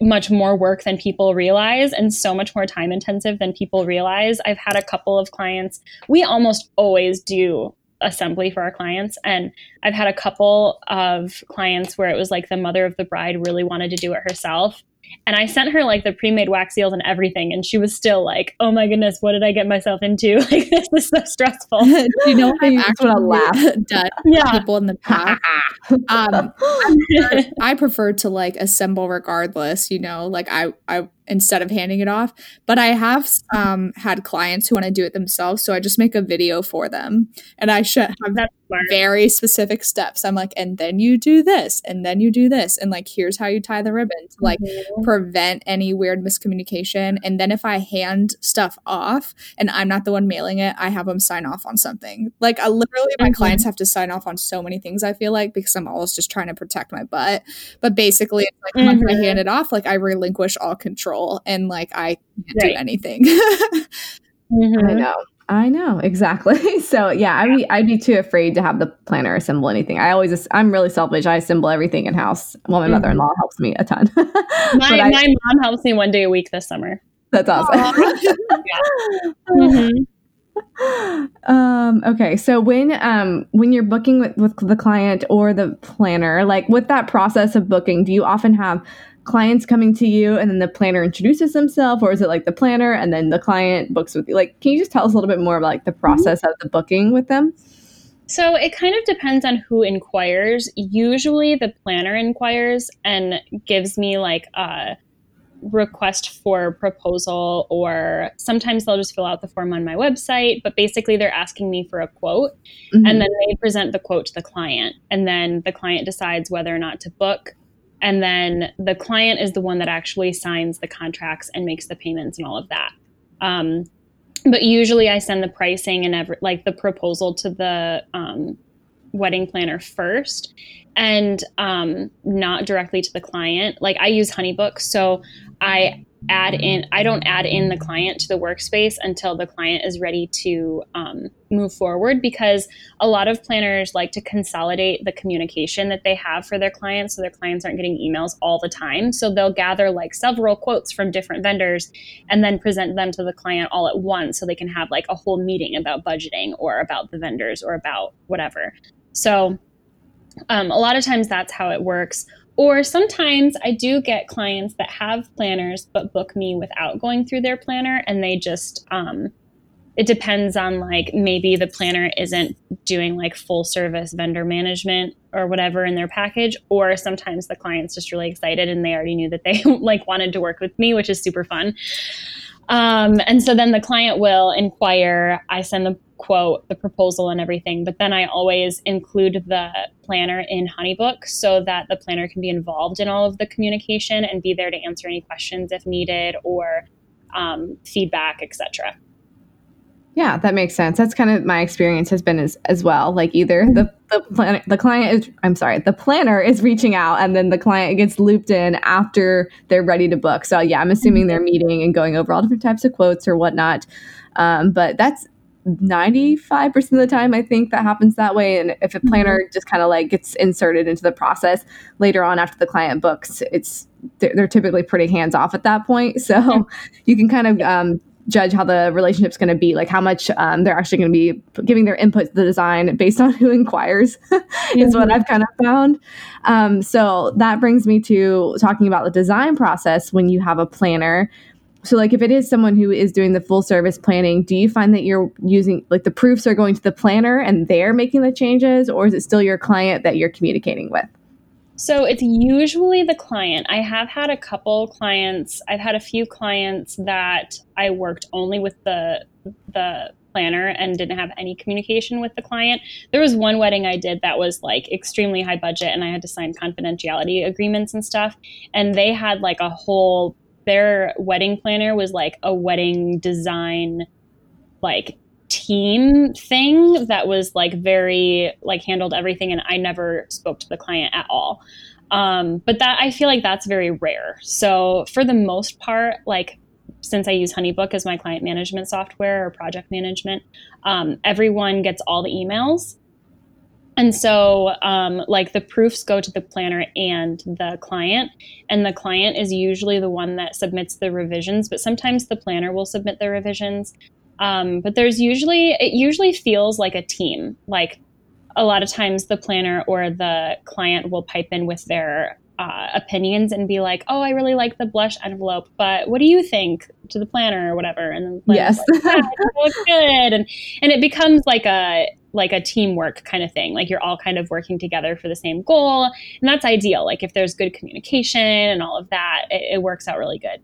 much more work than people realize and so much more time intensive than people realize. I've had a couple of clients, we almost always do assembly for our clients. And I've had a couple of clients where it was like the mother of the bride really wanted to do it herself. And I sent her like the pre-made wax seals and everything, and she was still like, "Oh my goodness, what did I get myself into? Like this is so stressful." Do you know what I I've just actually wanna laugh. done Yeah. people in the past? um, I prefer to like assemble regardless, you know, like I, I, instead of handing it off, but I have um, had clients who want to do it themselves. So I just make a video for them and I should have smart. very specific steps. I'm like, and then you do this, and then you do this, and like, here's how you tie the ribbon to like Mhm. prevent any weird miscommunication. And then if I hand stuff off and I'm not the one mailing it, I have them sign off on something. Like, I literally, my Mhm. clients have to sign off on so many things, I feel like, because I'm always just trying to protect my butt. But basically, it's like once I Mhm. hand it off, like, I relinquish all control and like, I can't do Right. anything. Mhm. I know. I know exactly. So yeah, I'd be I'd be too afraid to have the planner assemble anything. I always I'm really selfish. I assemble everything in house. Well, my Mhm. mother in law helps me a ton. My, But I- my mom helps me one day a week this summer. that's awesome. Mhm. um okay so when um when you're booking with, with the client or the planner like with that process of booking do you often have clients coming to you and then the planner introduces himself or is it like the planner and then the client books with you like can you just tell us a little bit more about like the process of the booking with them So it kind of depends on who inquires. Usually the planner inquires and gives me like a request for proposal, or sometimes they'll just fill out the form on my website. But basically, they're asking me for a quote, Mhm. and then they present the quote to the client, and then the client decides whether or not to book. And then the client is the one that actually signs the contracts and makes the payments and all of that. Um, but usually I send the pricing and every, like the proposal to the um, wedding planner first and um, not directly to the client. Like I use Honeybook, so I add in, I don't add in the client to the workspace until the client is ready to um, move forward because a lot of planners like to consolidate the communication that they have for their clients so their clients aren't getting emails all the time. So they'll gather like several quotes from different vendors and then present them to the client all at once so they can have like a whole meeting about budgeting or about the vendors or about whatever. So um, a lot of times that's how it works. Or sometimes I do get clients that have planners but book me without going through their planner and they just, um, it depends on like maybe the planner isn't doing like full service vendor management or whatever in their package or sometimes the client's just really excited and they already knew that they like wanted to work with me which is super fun. Um, and so then the client will inquire i send the quote the proposal and everything but then i always include the planner in honeybook so that the planner can be involved in all of the communication and be there to answer any questions if needed or um, feedback etc Yeah, that makes sense. That's kind of my experience has been as, as well. Like either the the plan, the client is I'm sorry, the planner is reaching out and then the client gets looped in after they're ready to book. So yeah, I'm assuming they're meeting and going over all different types of quotes or whatnot. Um, but that's 95% of the time I think that happens that way. And if a planner just kind of like gets inserted into the process later on after the client books, it's they're, they're typically pretty hands off at that point. So you can kind of um, judge how the relationship's going to be, like how much um, they're actually going to be giving their input to the design based on who inquires, is what I've kind of found. Um, so that brings me to talking about the design process when you have a planner. So, like, if it is someone who is doing the full service planning, do you find that you're using like the proofs are going to the planner and they're making the changes, or is it still your client that you're communicating with? So it's usually the client. I have had a couple clients. I've had a few clients that I worked only with the the planner and didn't have any communication with the client. There was one wedding I did that was like extremely high budget and I had to sign confidentiality agreements and stuff and they had like a whole their wedding planner was like a wedding design like team thing that was like very like handled everything and I never spoke to the client at all. Um, but that I feel like that's very rare. So for the most part, like since I use Honeybook as my client management software or project management, um, everyone gets all the emails. And so, um, like the proofs go to the planner and the client, and the client is usually the one that submits the revisions, but sometimes the planner will submit the revisions. Um, but there's usually, it usually feels like a team. Like a lot of times the planner or the client will pipe in with their uh, opinions and be like, "Oh, I really like the blush envelope, but what do you think?" to the planner or whatever, and then yes, like, yeah, it looks good, and and it becomes like a like a teamwork kind of thing. Like you're all kind of working together for the same goal, and that's ideal. Like if there's good communication and all of that, it, it works out really good.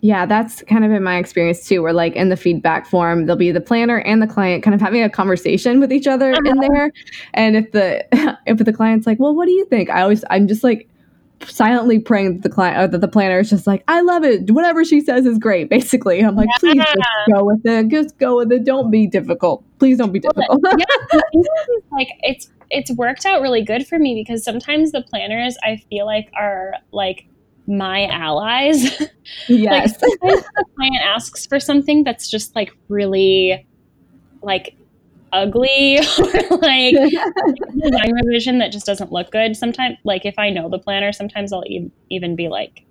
Yeah, that's kind of in my experience too. Where like in the feedback form, there'll be the planner and the client kind of having a conversation with each other uh-huh. in there. And if the if the client's like, "Well, what do you think?" I always I'm just like silently praying that the client or uh, that the planner is just like, I love it. Whatever she says is great. Basically, I'm like, yeah. please just go with it. Just go with it. Don't be difficult. Please don't be difficult. yeah, like it's it's worked out really good for me because sometimes the planners I feel like are like my allies. Yes. like the client asks for something that's just like really like ugly or like design revision that just doesn't look good. Sometimes, like if I know the planner, sometimes I'll e- even be like,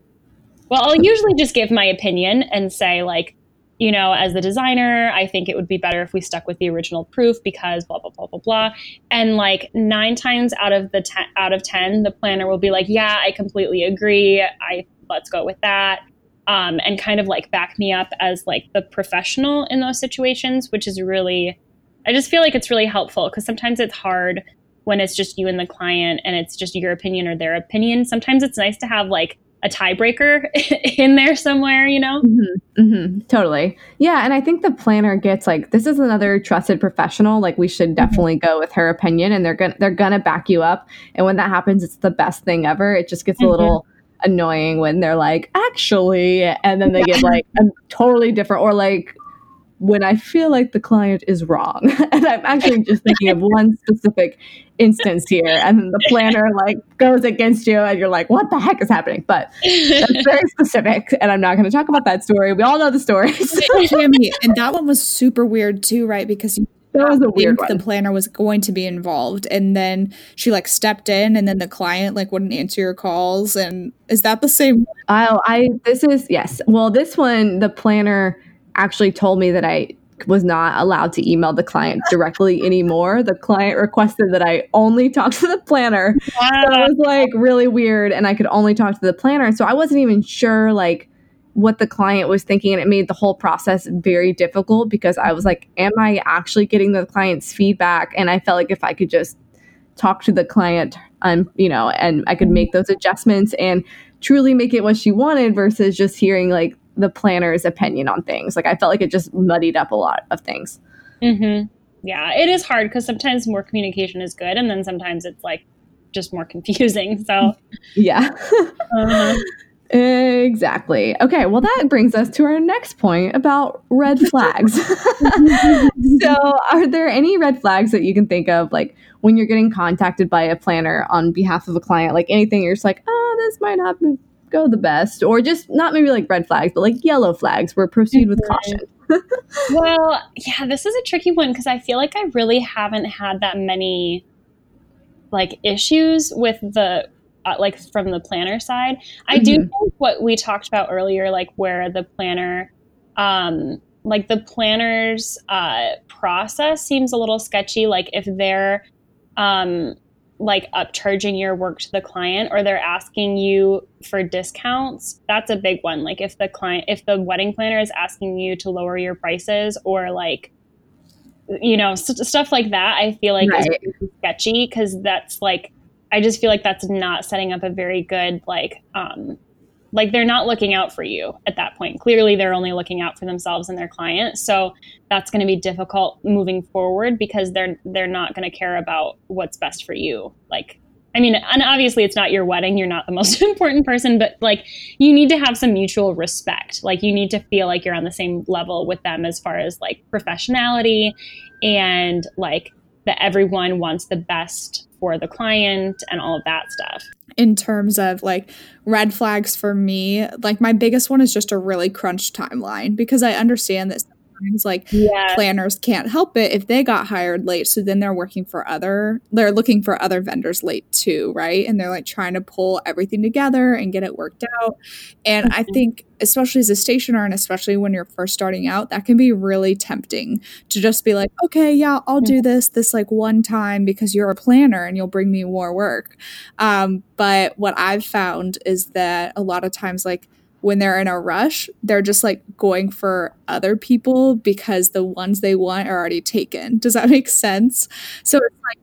well, I'll usually just give my opinion and say like, you know, as the designer, I think it would be better if we stuck with the original proof because blah blah blah blah blah. And like nine times out of the ten, out of ten, the planner will be like, yeah, I completely agree. I let's go with that. Um, and kind of like back me up as like the professional in those situations, which is really I just feel like it's really helpful because sometimes it's hard when it's just you and the client and it's just your opinion or their opinion. Sometimes it's nice to have like a tiebreaker in there somewhere, you know? Mm-hmm, mm-hmm, totally. Yeah. And I think the planner gets like, this is another trusted professional. Like we should mm-hmm. definitely mm-hmm. go with her opinion and they're going to, they're going to back you up. And when that happens, it's the best thing ever. It just gets a mm-hmm. little annoying when they're like, actually, and then they get like a totally different or like, when I feel like the client is wrong. and I'm actually just thinking of one specific instance here. And then the planner like goes against you and you're like, what the heck is happening? But that's very specific. And I'm not going to talk about that story. We all know the story. and that one was super weird too, right? Because you that was a weird. The planner was going to be involved, and then she like stepped in, and then the client like wouldn't answer your calls. And is that the same? Oh, I this is yes. Well, this one the planner actually told me that I was not allowed to email the client directly anymore. The client requested that I only talk to the planner. Wow. So it was like really weird and I could only talk to the planner. So I wasn't even sure like what the client was thinking and it made the whole process very difficult because I was like am I actually getting the client's feedback and I felt like if I could just talk to the client um you know and I could make those adjustments and truly make it what she wanted versus just hearing like the planner's opinion on things. Like I felt like it just muddied up a lot of things. Mm-hmm. Yeah, it is hard because sometimes more communication is good, and then sometimes it's like just more confusing. So yeah. uh-huh. Exactly. Okay, well, that brings us to our next point about red flags. so, are there any red flags that you can think of, like when you're getting contacted by a planner on behalf of a client, like anything you're just like, oh, this might not go the best, or just not maybe like red flags, but like yellow flags where proceed with caution. well, yeah, this is a tricky one because I feel like I really haven't had that many like issues with the uh, like from the planner side. I mm-hmm. do think what we talked about earlier, like where the planner, um, like the planner's uh, process seems a little sketchy. Like if they're um, like upcharging your work to the client or they're asking you for discounts that's a big one like if the client if the wedding planner is asking you to lower your prices or like you know st- stuff like that i feel like right. is sketchy because that's like i just feel like that's not setting up a very good like um like they're not looking out for you at that point. Clearly they're only looking out for themselves and their client. So that's going to be difficult moving forward because they're they're not going to care about what's best for you. Like i mean and obviously it's not your wedding. You're not the most important person but like you need to have some mutual respect. Like you need to feel like you're on the same level with them as far as like professionality and like that everyone wants the best for the client and all of that stuff in terms of like red flags for me like my biggest one is just a really crunched timeline because i understand that times like planners can't help it if they got hired late so then they're working for other they're looking for other vendors late too right? And they're like trying to pull everything together and get it worked out. And i Mhm. think especially as a stationer and especially when you're first starting out that can be really tempting to just be like okay yeah i'll do this this like one time because you're a planner and you'll bring me more work. Um, but what i've found is that a lot of times like when they're in a rush, they're just like going for other people because the ones they want are already taken. Does that make sense? So it's like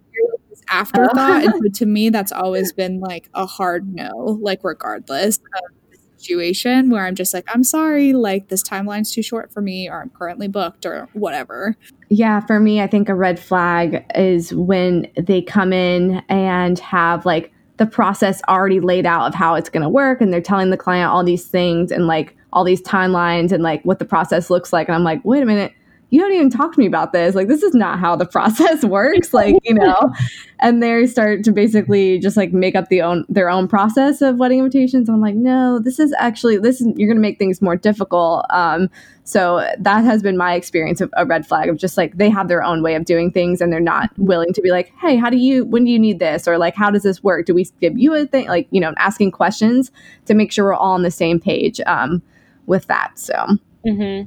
afterthought. and so to me, that's always been like a hard no, like regardless of the situation where I'm just like, I'm sorry, like this timeline's too short for me, or I'm currently booked, or whatever. Yeah, for me, I think a red flag is when they come in and have like the process already laid out of how it's going to work and they're telling the client all these things and like all these timelines and like what the process looks like and I'm like, "Wait a minute. You don't even talk to me about this. Like this is not how the process works." Like, you know. and they start to basically just like make up the own their own process of wedding invitations. And I'm like, "No, this is actually this is you're going to make things more difficult." Um so that has been my experience of a red flag of just like they have their own way of doing things and they're not willing to be like, hey, how do you, when do you need this? Or like, how does this work? Do we give you a thing? Like, you know, asking questions to make sure we're all on the same page um, with that. So, hmm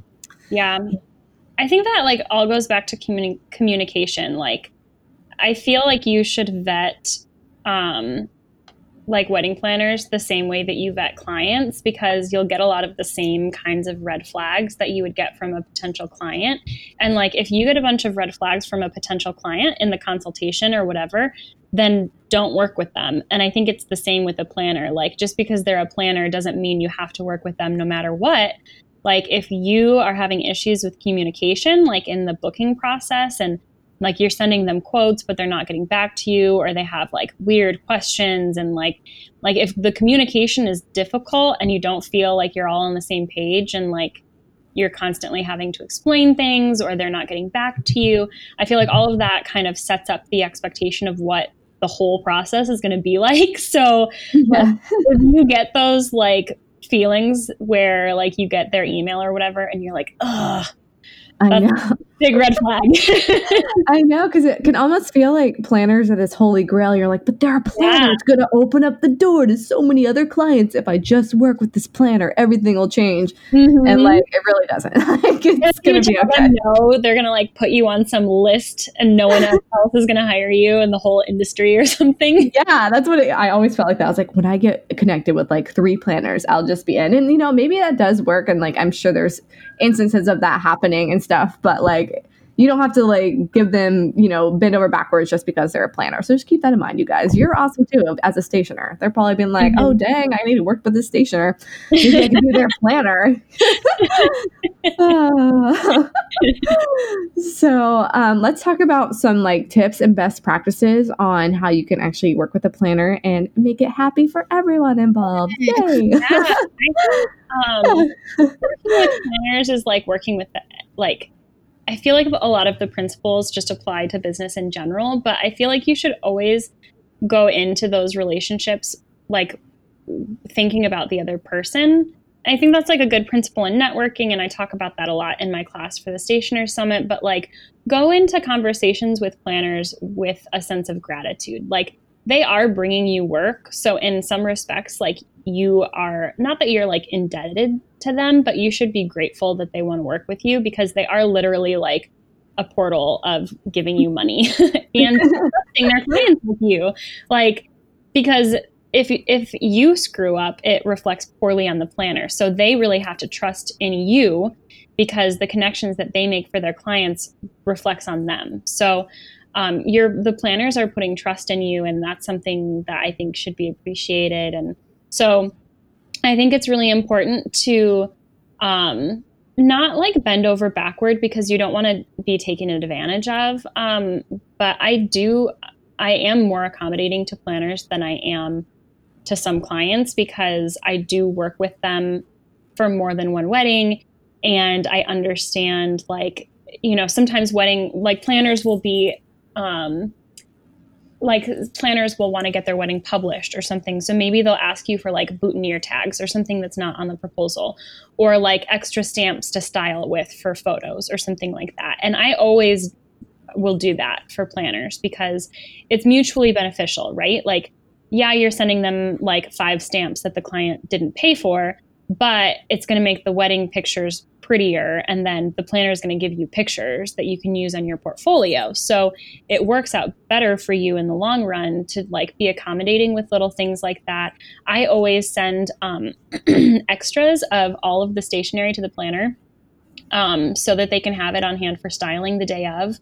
Yeah. I think that like all goes back to communi- communication. Like, I feel like you should vet um, like wedding planners the same way that you vet clients because you'll get a lot of the same kinds of red flags that you would get from a potential client. And like, if you get a bunch of red flags from a potential client in the consultation or whatever, then don't work with them. And I think it's the same with a planner. Like, just because they're a planner doesn't mean you have to work with them no matter what like if you are having issues with communication like in the booking process and like you're sending them quotes but they're not getting back to you or they have like weird questions and like like if the communication is difficult and you don't feel like you're all on the same page and like you're constantly having to explain things or they're not getting back to you i feel like all of that kind of sets up the expectation of what the whole process is going to be like so yeah. if you get those like feelings where like you get their email or whatever and you're like ugh I know. Big red flag I know because it can almost feel like planners are this holy grail. You're like, but there are planners going to open up the door to so many other clients. If I just work with this planner, everything will change. Mhm. And like, it really doesn't. like, it's going to be okay. no, they're gonna like put you on some list and no one else is gonna hire you in the whole industry or something. Yeah, that's what it, I always felt like that. I was like, when I get connected with like three planners, I'll just be in. And, you know, maybe that does work. And like, I'm sure there's instances of that happening and stuff. But like, you don't have to like give them, you know, bend over backwards just because they're a planner. So just keep that in mind, you guys. You're awesome too as a stationer. They're probably been like, Mhm. oh, dang, I need to work with this stationer. Maybe I can be their planner. Ah. so um, let's talk about some like tips and best practices on how you can actually work with a planner and make it happy for everyone involved. Yay! Yeah, um, working with planners is like working with the, like I feel like a lot of the principles just apply to business in general, but I feel like you should always go into those relationships like thinking about the other person. I think that's like a good principle in networking, and I talk about that a lot in my class for the Stationer Summit. But like, go into conversations with planners with a sense of gratitude. Like, they are bringing you work. So, in some respects, like, you are not that you're like indebted to them, but you should be grateful that they want to work with you because they are literally like a portal of giving you money and trusting their clients with you. Like, because if if you screw up, it reflects poorly on the planner. So they really have to trust in you because the connections that they make for their clients reflects on them. So um, you're the planners are putting trust in you, and that's something that I think should be appreciated. And so I think it's really important to um, not like bend over backward because you don't want to be taken advantage of. Um, but I do, I am more accommodating to planners than I am to some clients because I do work with them for more than one wedding. And I understand, like, you know, sometimes wedding, like, planners will be, um, like planners will want to get their wedding published or something. So maybe they'll ask you for like boutonniere tags or something that's not on the proposal or like extra stamps to style with for photos or something like that. And I always will do that for planners because it's mutually beneficial, right? Like, yeah, you're sending them like five stamps that the client didn't pay for, but it's going to make the wedding pictures prettier and then the planner is going to give you pictures that you can use on your portfolio. So it works out better for you in the long run to like be accommodating with little things like that. I always send um, extras of all of the stationery to the planner um, so that they can have it on hand for styling the day of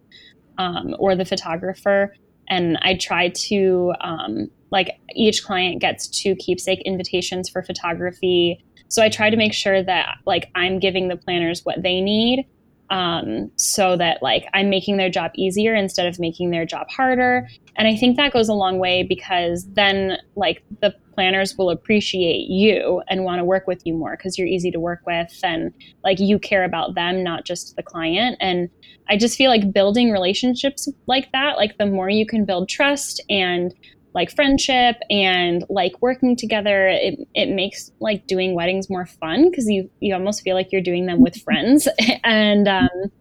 um, or the photographer. And i try to um, like each client gets two keepsake invitations for photography so I try to make sure that like I'm giving the planners what they need um, so that like I'm making their job easier instead of making their job harder. And I think that goes a long way because then like the planners will appreciate you and want to work with you more because you're easy to work with and like you care about them, not just the client. And I just feel like building relationships like that, like the more you can build trust and like friendship and like working together it, it makes like doing weddings more fun because you you almost feel like you're doing them with friends. And um,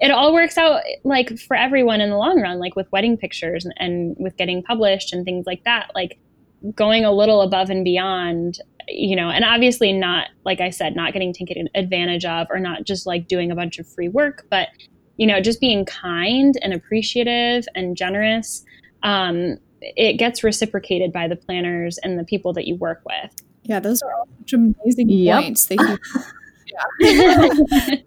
it all works out like for everyone in the long run like with wedding pictures and, and with getting published and things like that like going a little above and beyond you know and obviously not like i said not getting taken advantage of or not just like doing a bunch of free work but you know just being kind and appreciative and generous um, it gets reciprocated by the planners and the people that you work with. Yeah, those are all such amazing yep. points. They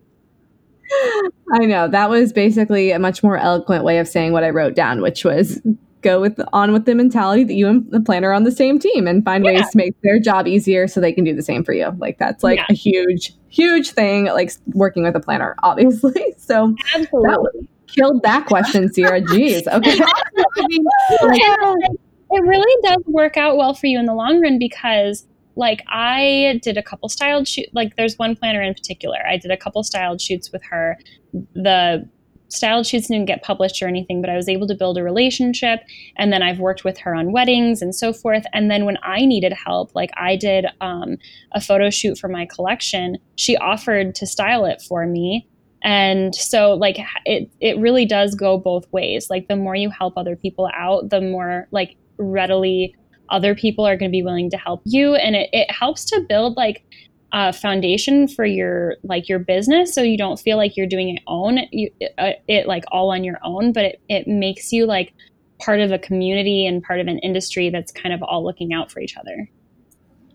I know that was basically a much more eloquent way of saying what I wrote down, which was go with on with the mentality that you and the planner are on the same team and find yeah. ways to make their job easier so they can do the same for you. Like that's like yeah. a huge, huge thing. Like working with a planner, obviously. So absolutely killed that question, Ciarra. Jeez. Okay. it really does work out well for you in the long run because like I did a couple styled shoot like there's one planner in particular. I did a couple styled shoots with her. The styled shoots didn't get published or anything, but I was able to build a relationship. And then I've worked with her on weddings and so forth. And then when I needed help, like I did um, a photo shoot for my collection, she offered to style it for me and so like it it really does go both ways. Like the more you help other people out the more like readily other people are going to be willing to help you. And it, it helps to build like a foundation for your like your business so you don't feel like you're doing it own you, uh, it like all on your own. But it, it makes you like part of a community and part of an industry that's kind of all looking out for each other.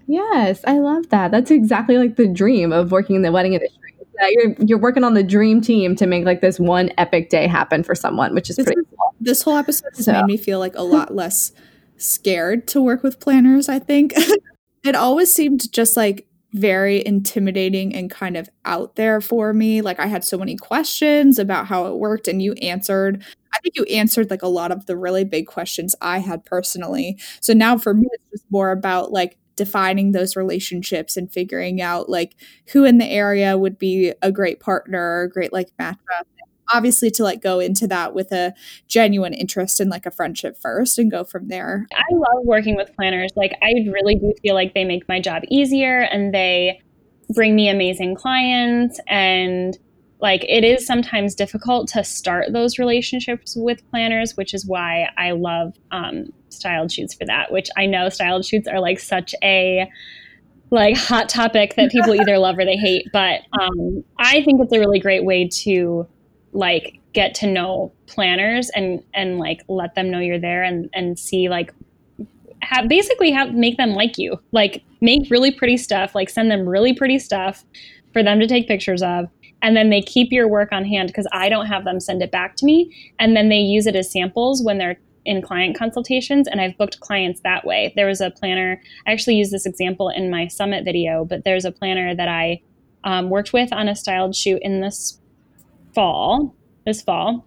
Yes i love that. That's exactly like the dream of working in the wedding industry yeah, you're you're working on the dream team to make like this one epic day happen for someone, which is this, pretty cool. This whole episode has so. made me feel like a lot less scared to work with planners, I think. it always seemed just like very intimidating and kind of out there for me. Like I had so many questions about how it worked and you answered I think you answered like a lot of the really big questions I had personally. So now for me it's just more about like defining those relationships and figuring out like who in the area would be a great partner, or a great like matchup. Obviously, to like go into that with a genuine interest in like a friendship first and go from there. I love working with planners. Like, I really do feel like they make my job easier and they bring me amazing clients and like it is sometimes difficult to start those relationships with planners which is why i love um, styled shoots for that which i know styled shoots are like such a like hot topic that people either love or they hate but um, i think it's a really great way to like get to know planners and and like let them know you're there and and see like have basically have make them like you like make really pretty stuff like send them really pretty stuff for them to take pictures of and then they keep your work on hand because I don't have them send it back to me. And then they use it as samples when they're in client consultations. And I've booked clients that way. There was a planner, I actually used this example in my summit video, but there's a planner that I um, worked with on a styled shoot in this fall, this fall.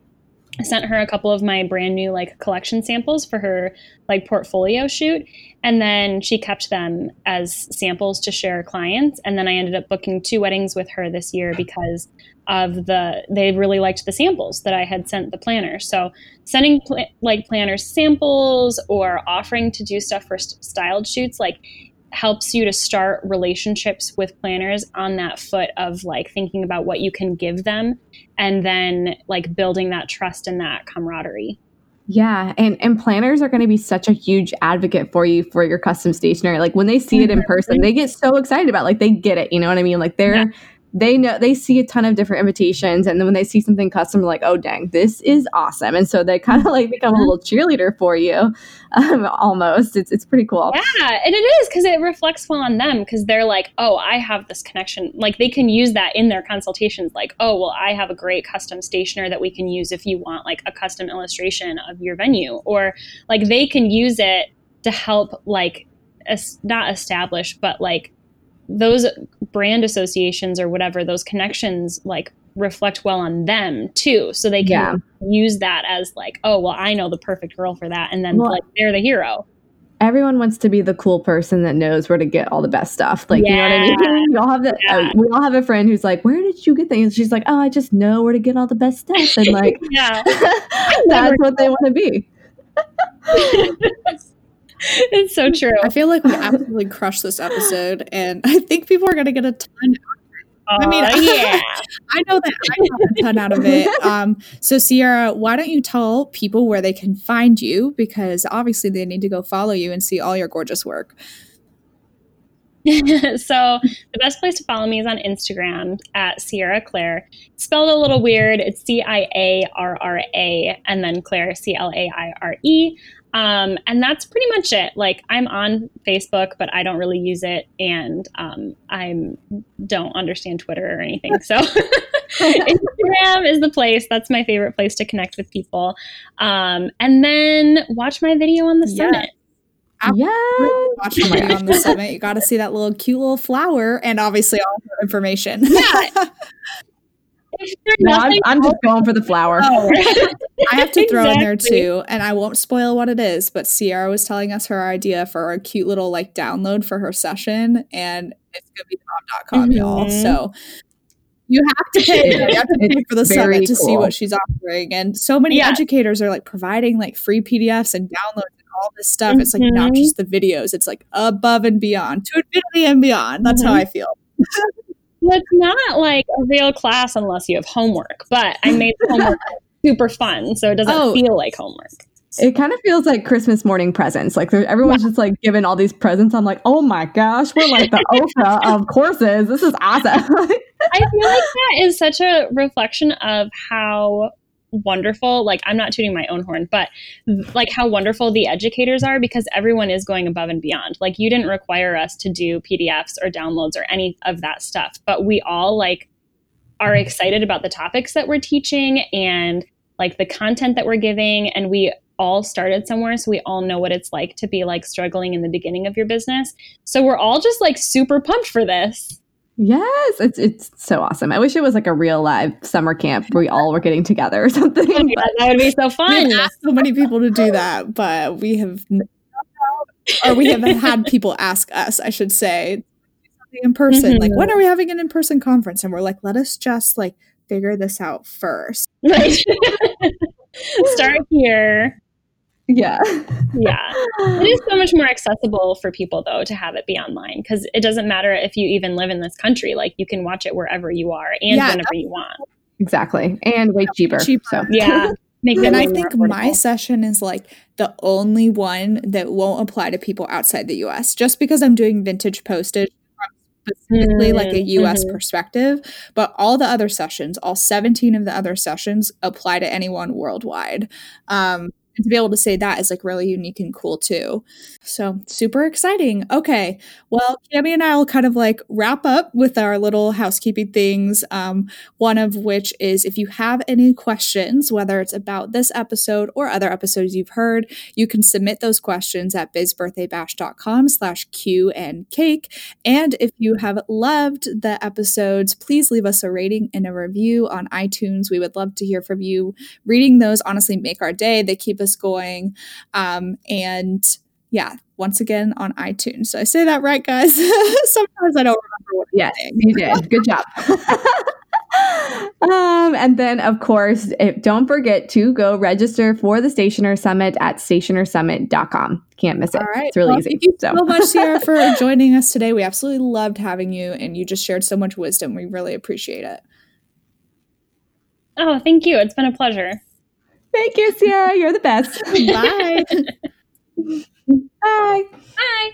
I sent her a couple of my brand new like collection samples for her like portfolio shoot and then she kept them as samples to share clients and then I ended up booking two weddings with her this year because of the they really liked the samples that I had sent the planner. So sending pl- like planner samples or offering to do stuff for st- styled shoots like helps you to start relationships with planners on that foot of like thinking about what you can give them and then like building that trust and that camaraderie. Yeah, and and planners are going to be such a huge advocate for you for your custom stationery. Like when they see it in person, they get so excited about it. like they get it, you know what I mean? Like they're yeah they know they see a ton of different invitations and then when they see something custom like oh dang this is awesome. And so they kind of like become a little cheerleader for you um, almost. It's, it's pretty cool. Yeah and it is because it reflects well on them because they're like oh i have this connection. Like they can use that in their consultations like oh well i have a great custom stationer that we can use if you want like a custom illustration of your venue. Or like they can use it to help like as, not establish but like those brand associations or whatever those connections like reflect well on them too. So they can yeah. use that as like oh well i know the perfect girl for that and then well, like they're the hero. everyone wants to be the cool person that knows where to get all the best stuff. Like yeah. you know what i mean? We all have that yeah. uh, we all have a friend who's like where did you get things she's like oh i just know where to get all the best stuff. And like that's what they want to be it's so true. I feel like we absolutely crushed this episode, and I think people are going to get a ton. Uh, I mean, yeah, I know that I got a ton out of it. Um, so, Ciarra, why don't you tell people where they can find you? Because obviously, they need to go follow you and see all your gorgeous work. so the best place to follow me is on Instagram at Ciarra Claire. spelled a little weird. It's C I A R R A and then Claire C L A I R E. Um, and that's pretty much it. Like I'm on Facebook, but I don't really use it, and um, I don't understand Twitter or anything. So Instagram is the place. That's my favorite place to connect with people. Um, and then watch my video on the summit. Yeah. Watch my video on the summit. You got to see that little cute little flower, and obviously all the information. Yeah. No, I'm, I'm, just going for the flower. Oh. I have to exactly. throw in there too, and I won't spoil what it is, but Ciarra was telling us her idea for a cute little like download for her session, and it's gonna be bomb.com, mm-hmm. y'all. So you have to pay. You have to pay for the summit to cool. see what she's offering, and so many yeah. educators are like providing like free PDFs and downloads and all this stuff. Mm-hmm. It's like not mm-hmm. just the videos; it's like above and beyond, to infinity and beyond. That's mm-hmm. how I feel. it's not like a real class unless you have homework, but I made homework super fun, so it doesn't oh, feel like homework. It kind of feels like Christmas morning presents. Like everyone's yeah. just like giving all these presents. I'm like, oh my gosh, we're like the Oprah of courses. This is awesome. I feel like that is such a reflection of how wonderful. Like i'm not tooting my own horn but like how wonderful the educators are because everyone is going above and beyond. Like you didn't require us to do pdfs or downloads or any of that stuff but we all like are excited about the topics that we're teaching and like the content that we're giving and we all started somewhere so we all know what it's like to be like struggling in the beginning of your business. So we're all just like super pumped for this Yes, it's it's so awesome. I wish it was like a real live summer camp where we all were getting together or something. Oh, that would be so fun. We've asked so many people to do that, but we have or we have had people ask us, I should say, in person. Mm-hmm. Like, when are we having an in person conference? And we're like, let us just like figure this out first. Right. Start here. Yeah. yeah. It is so much more accessible for people though to have it be online because it doesn't matter if you even live in this country. Like you can watch it wherever you are and yeah, whenever you want. Exactly. And way cheaper. cheaper. So yeah. Make and I think my session is like the only one that won't apply to people outside the US just because I'm doing vintage postage specifically mm-hmm. like a US mm-hmm. perspective, but all the other sessions, all 17 of the other sessions apply to anyone worldwide. Um, and to be able to say that is like really unique and cool too. So super exciting. Okay. Well, Cami and I will kind of like wrap up with our little housekeeping things. Um, one of which is if you have any questions, whether it's about this episode or other episodes you've heard, you can submit those questions at bizbirthdaybash.com slash Q and cake. And if you have loved the episodes, please leave us a rating and a review on iTunes. We would love to hear from you. Reading those honestly make our day. They keep us going. Um, and yeah, once again on iTunes. So I say that right, guys? Sometimes I don't remember what. Yes, you did. Good job. um, and then, of course, if, don't forget to go register for the Stationer Summit at stationerssummit.com. Can't miss it. All right. It's really well, easy. Thank you so, so much, Ciarra, for joining us today. We absolutely loved having you, and you just shared so much wisdom. We really appreciate it. Oh, thank you. It's been a pleasure. Thank you, Ciarra. You're the best. Bye. Bye. Bye.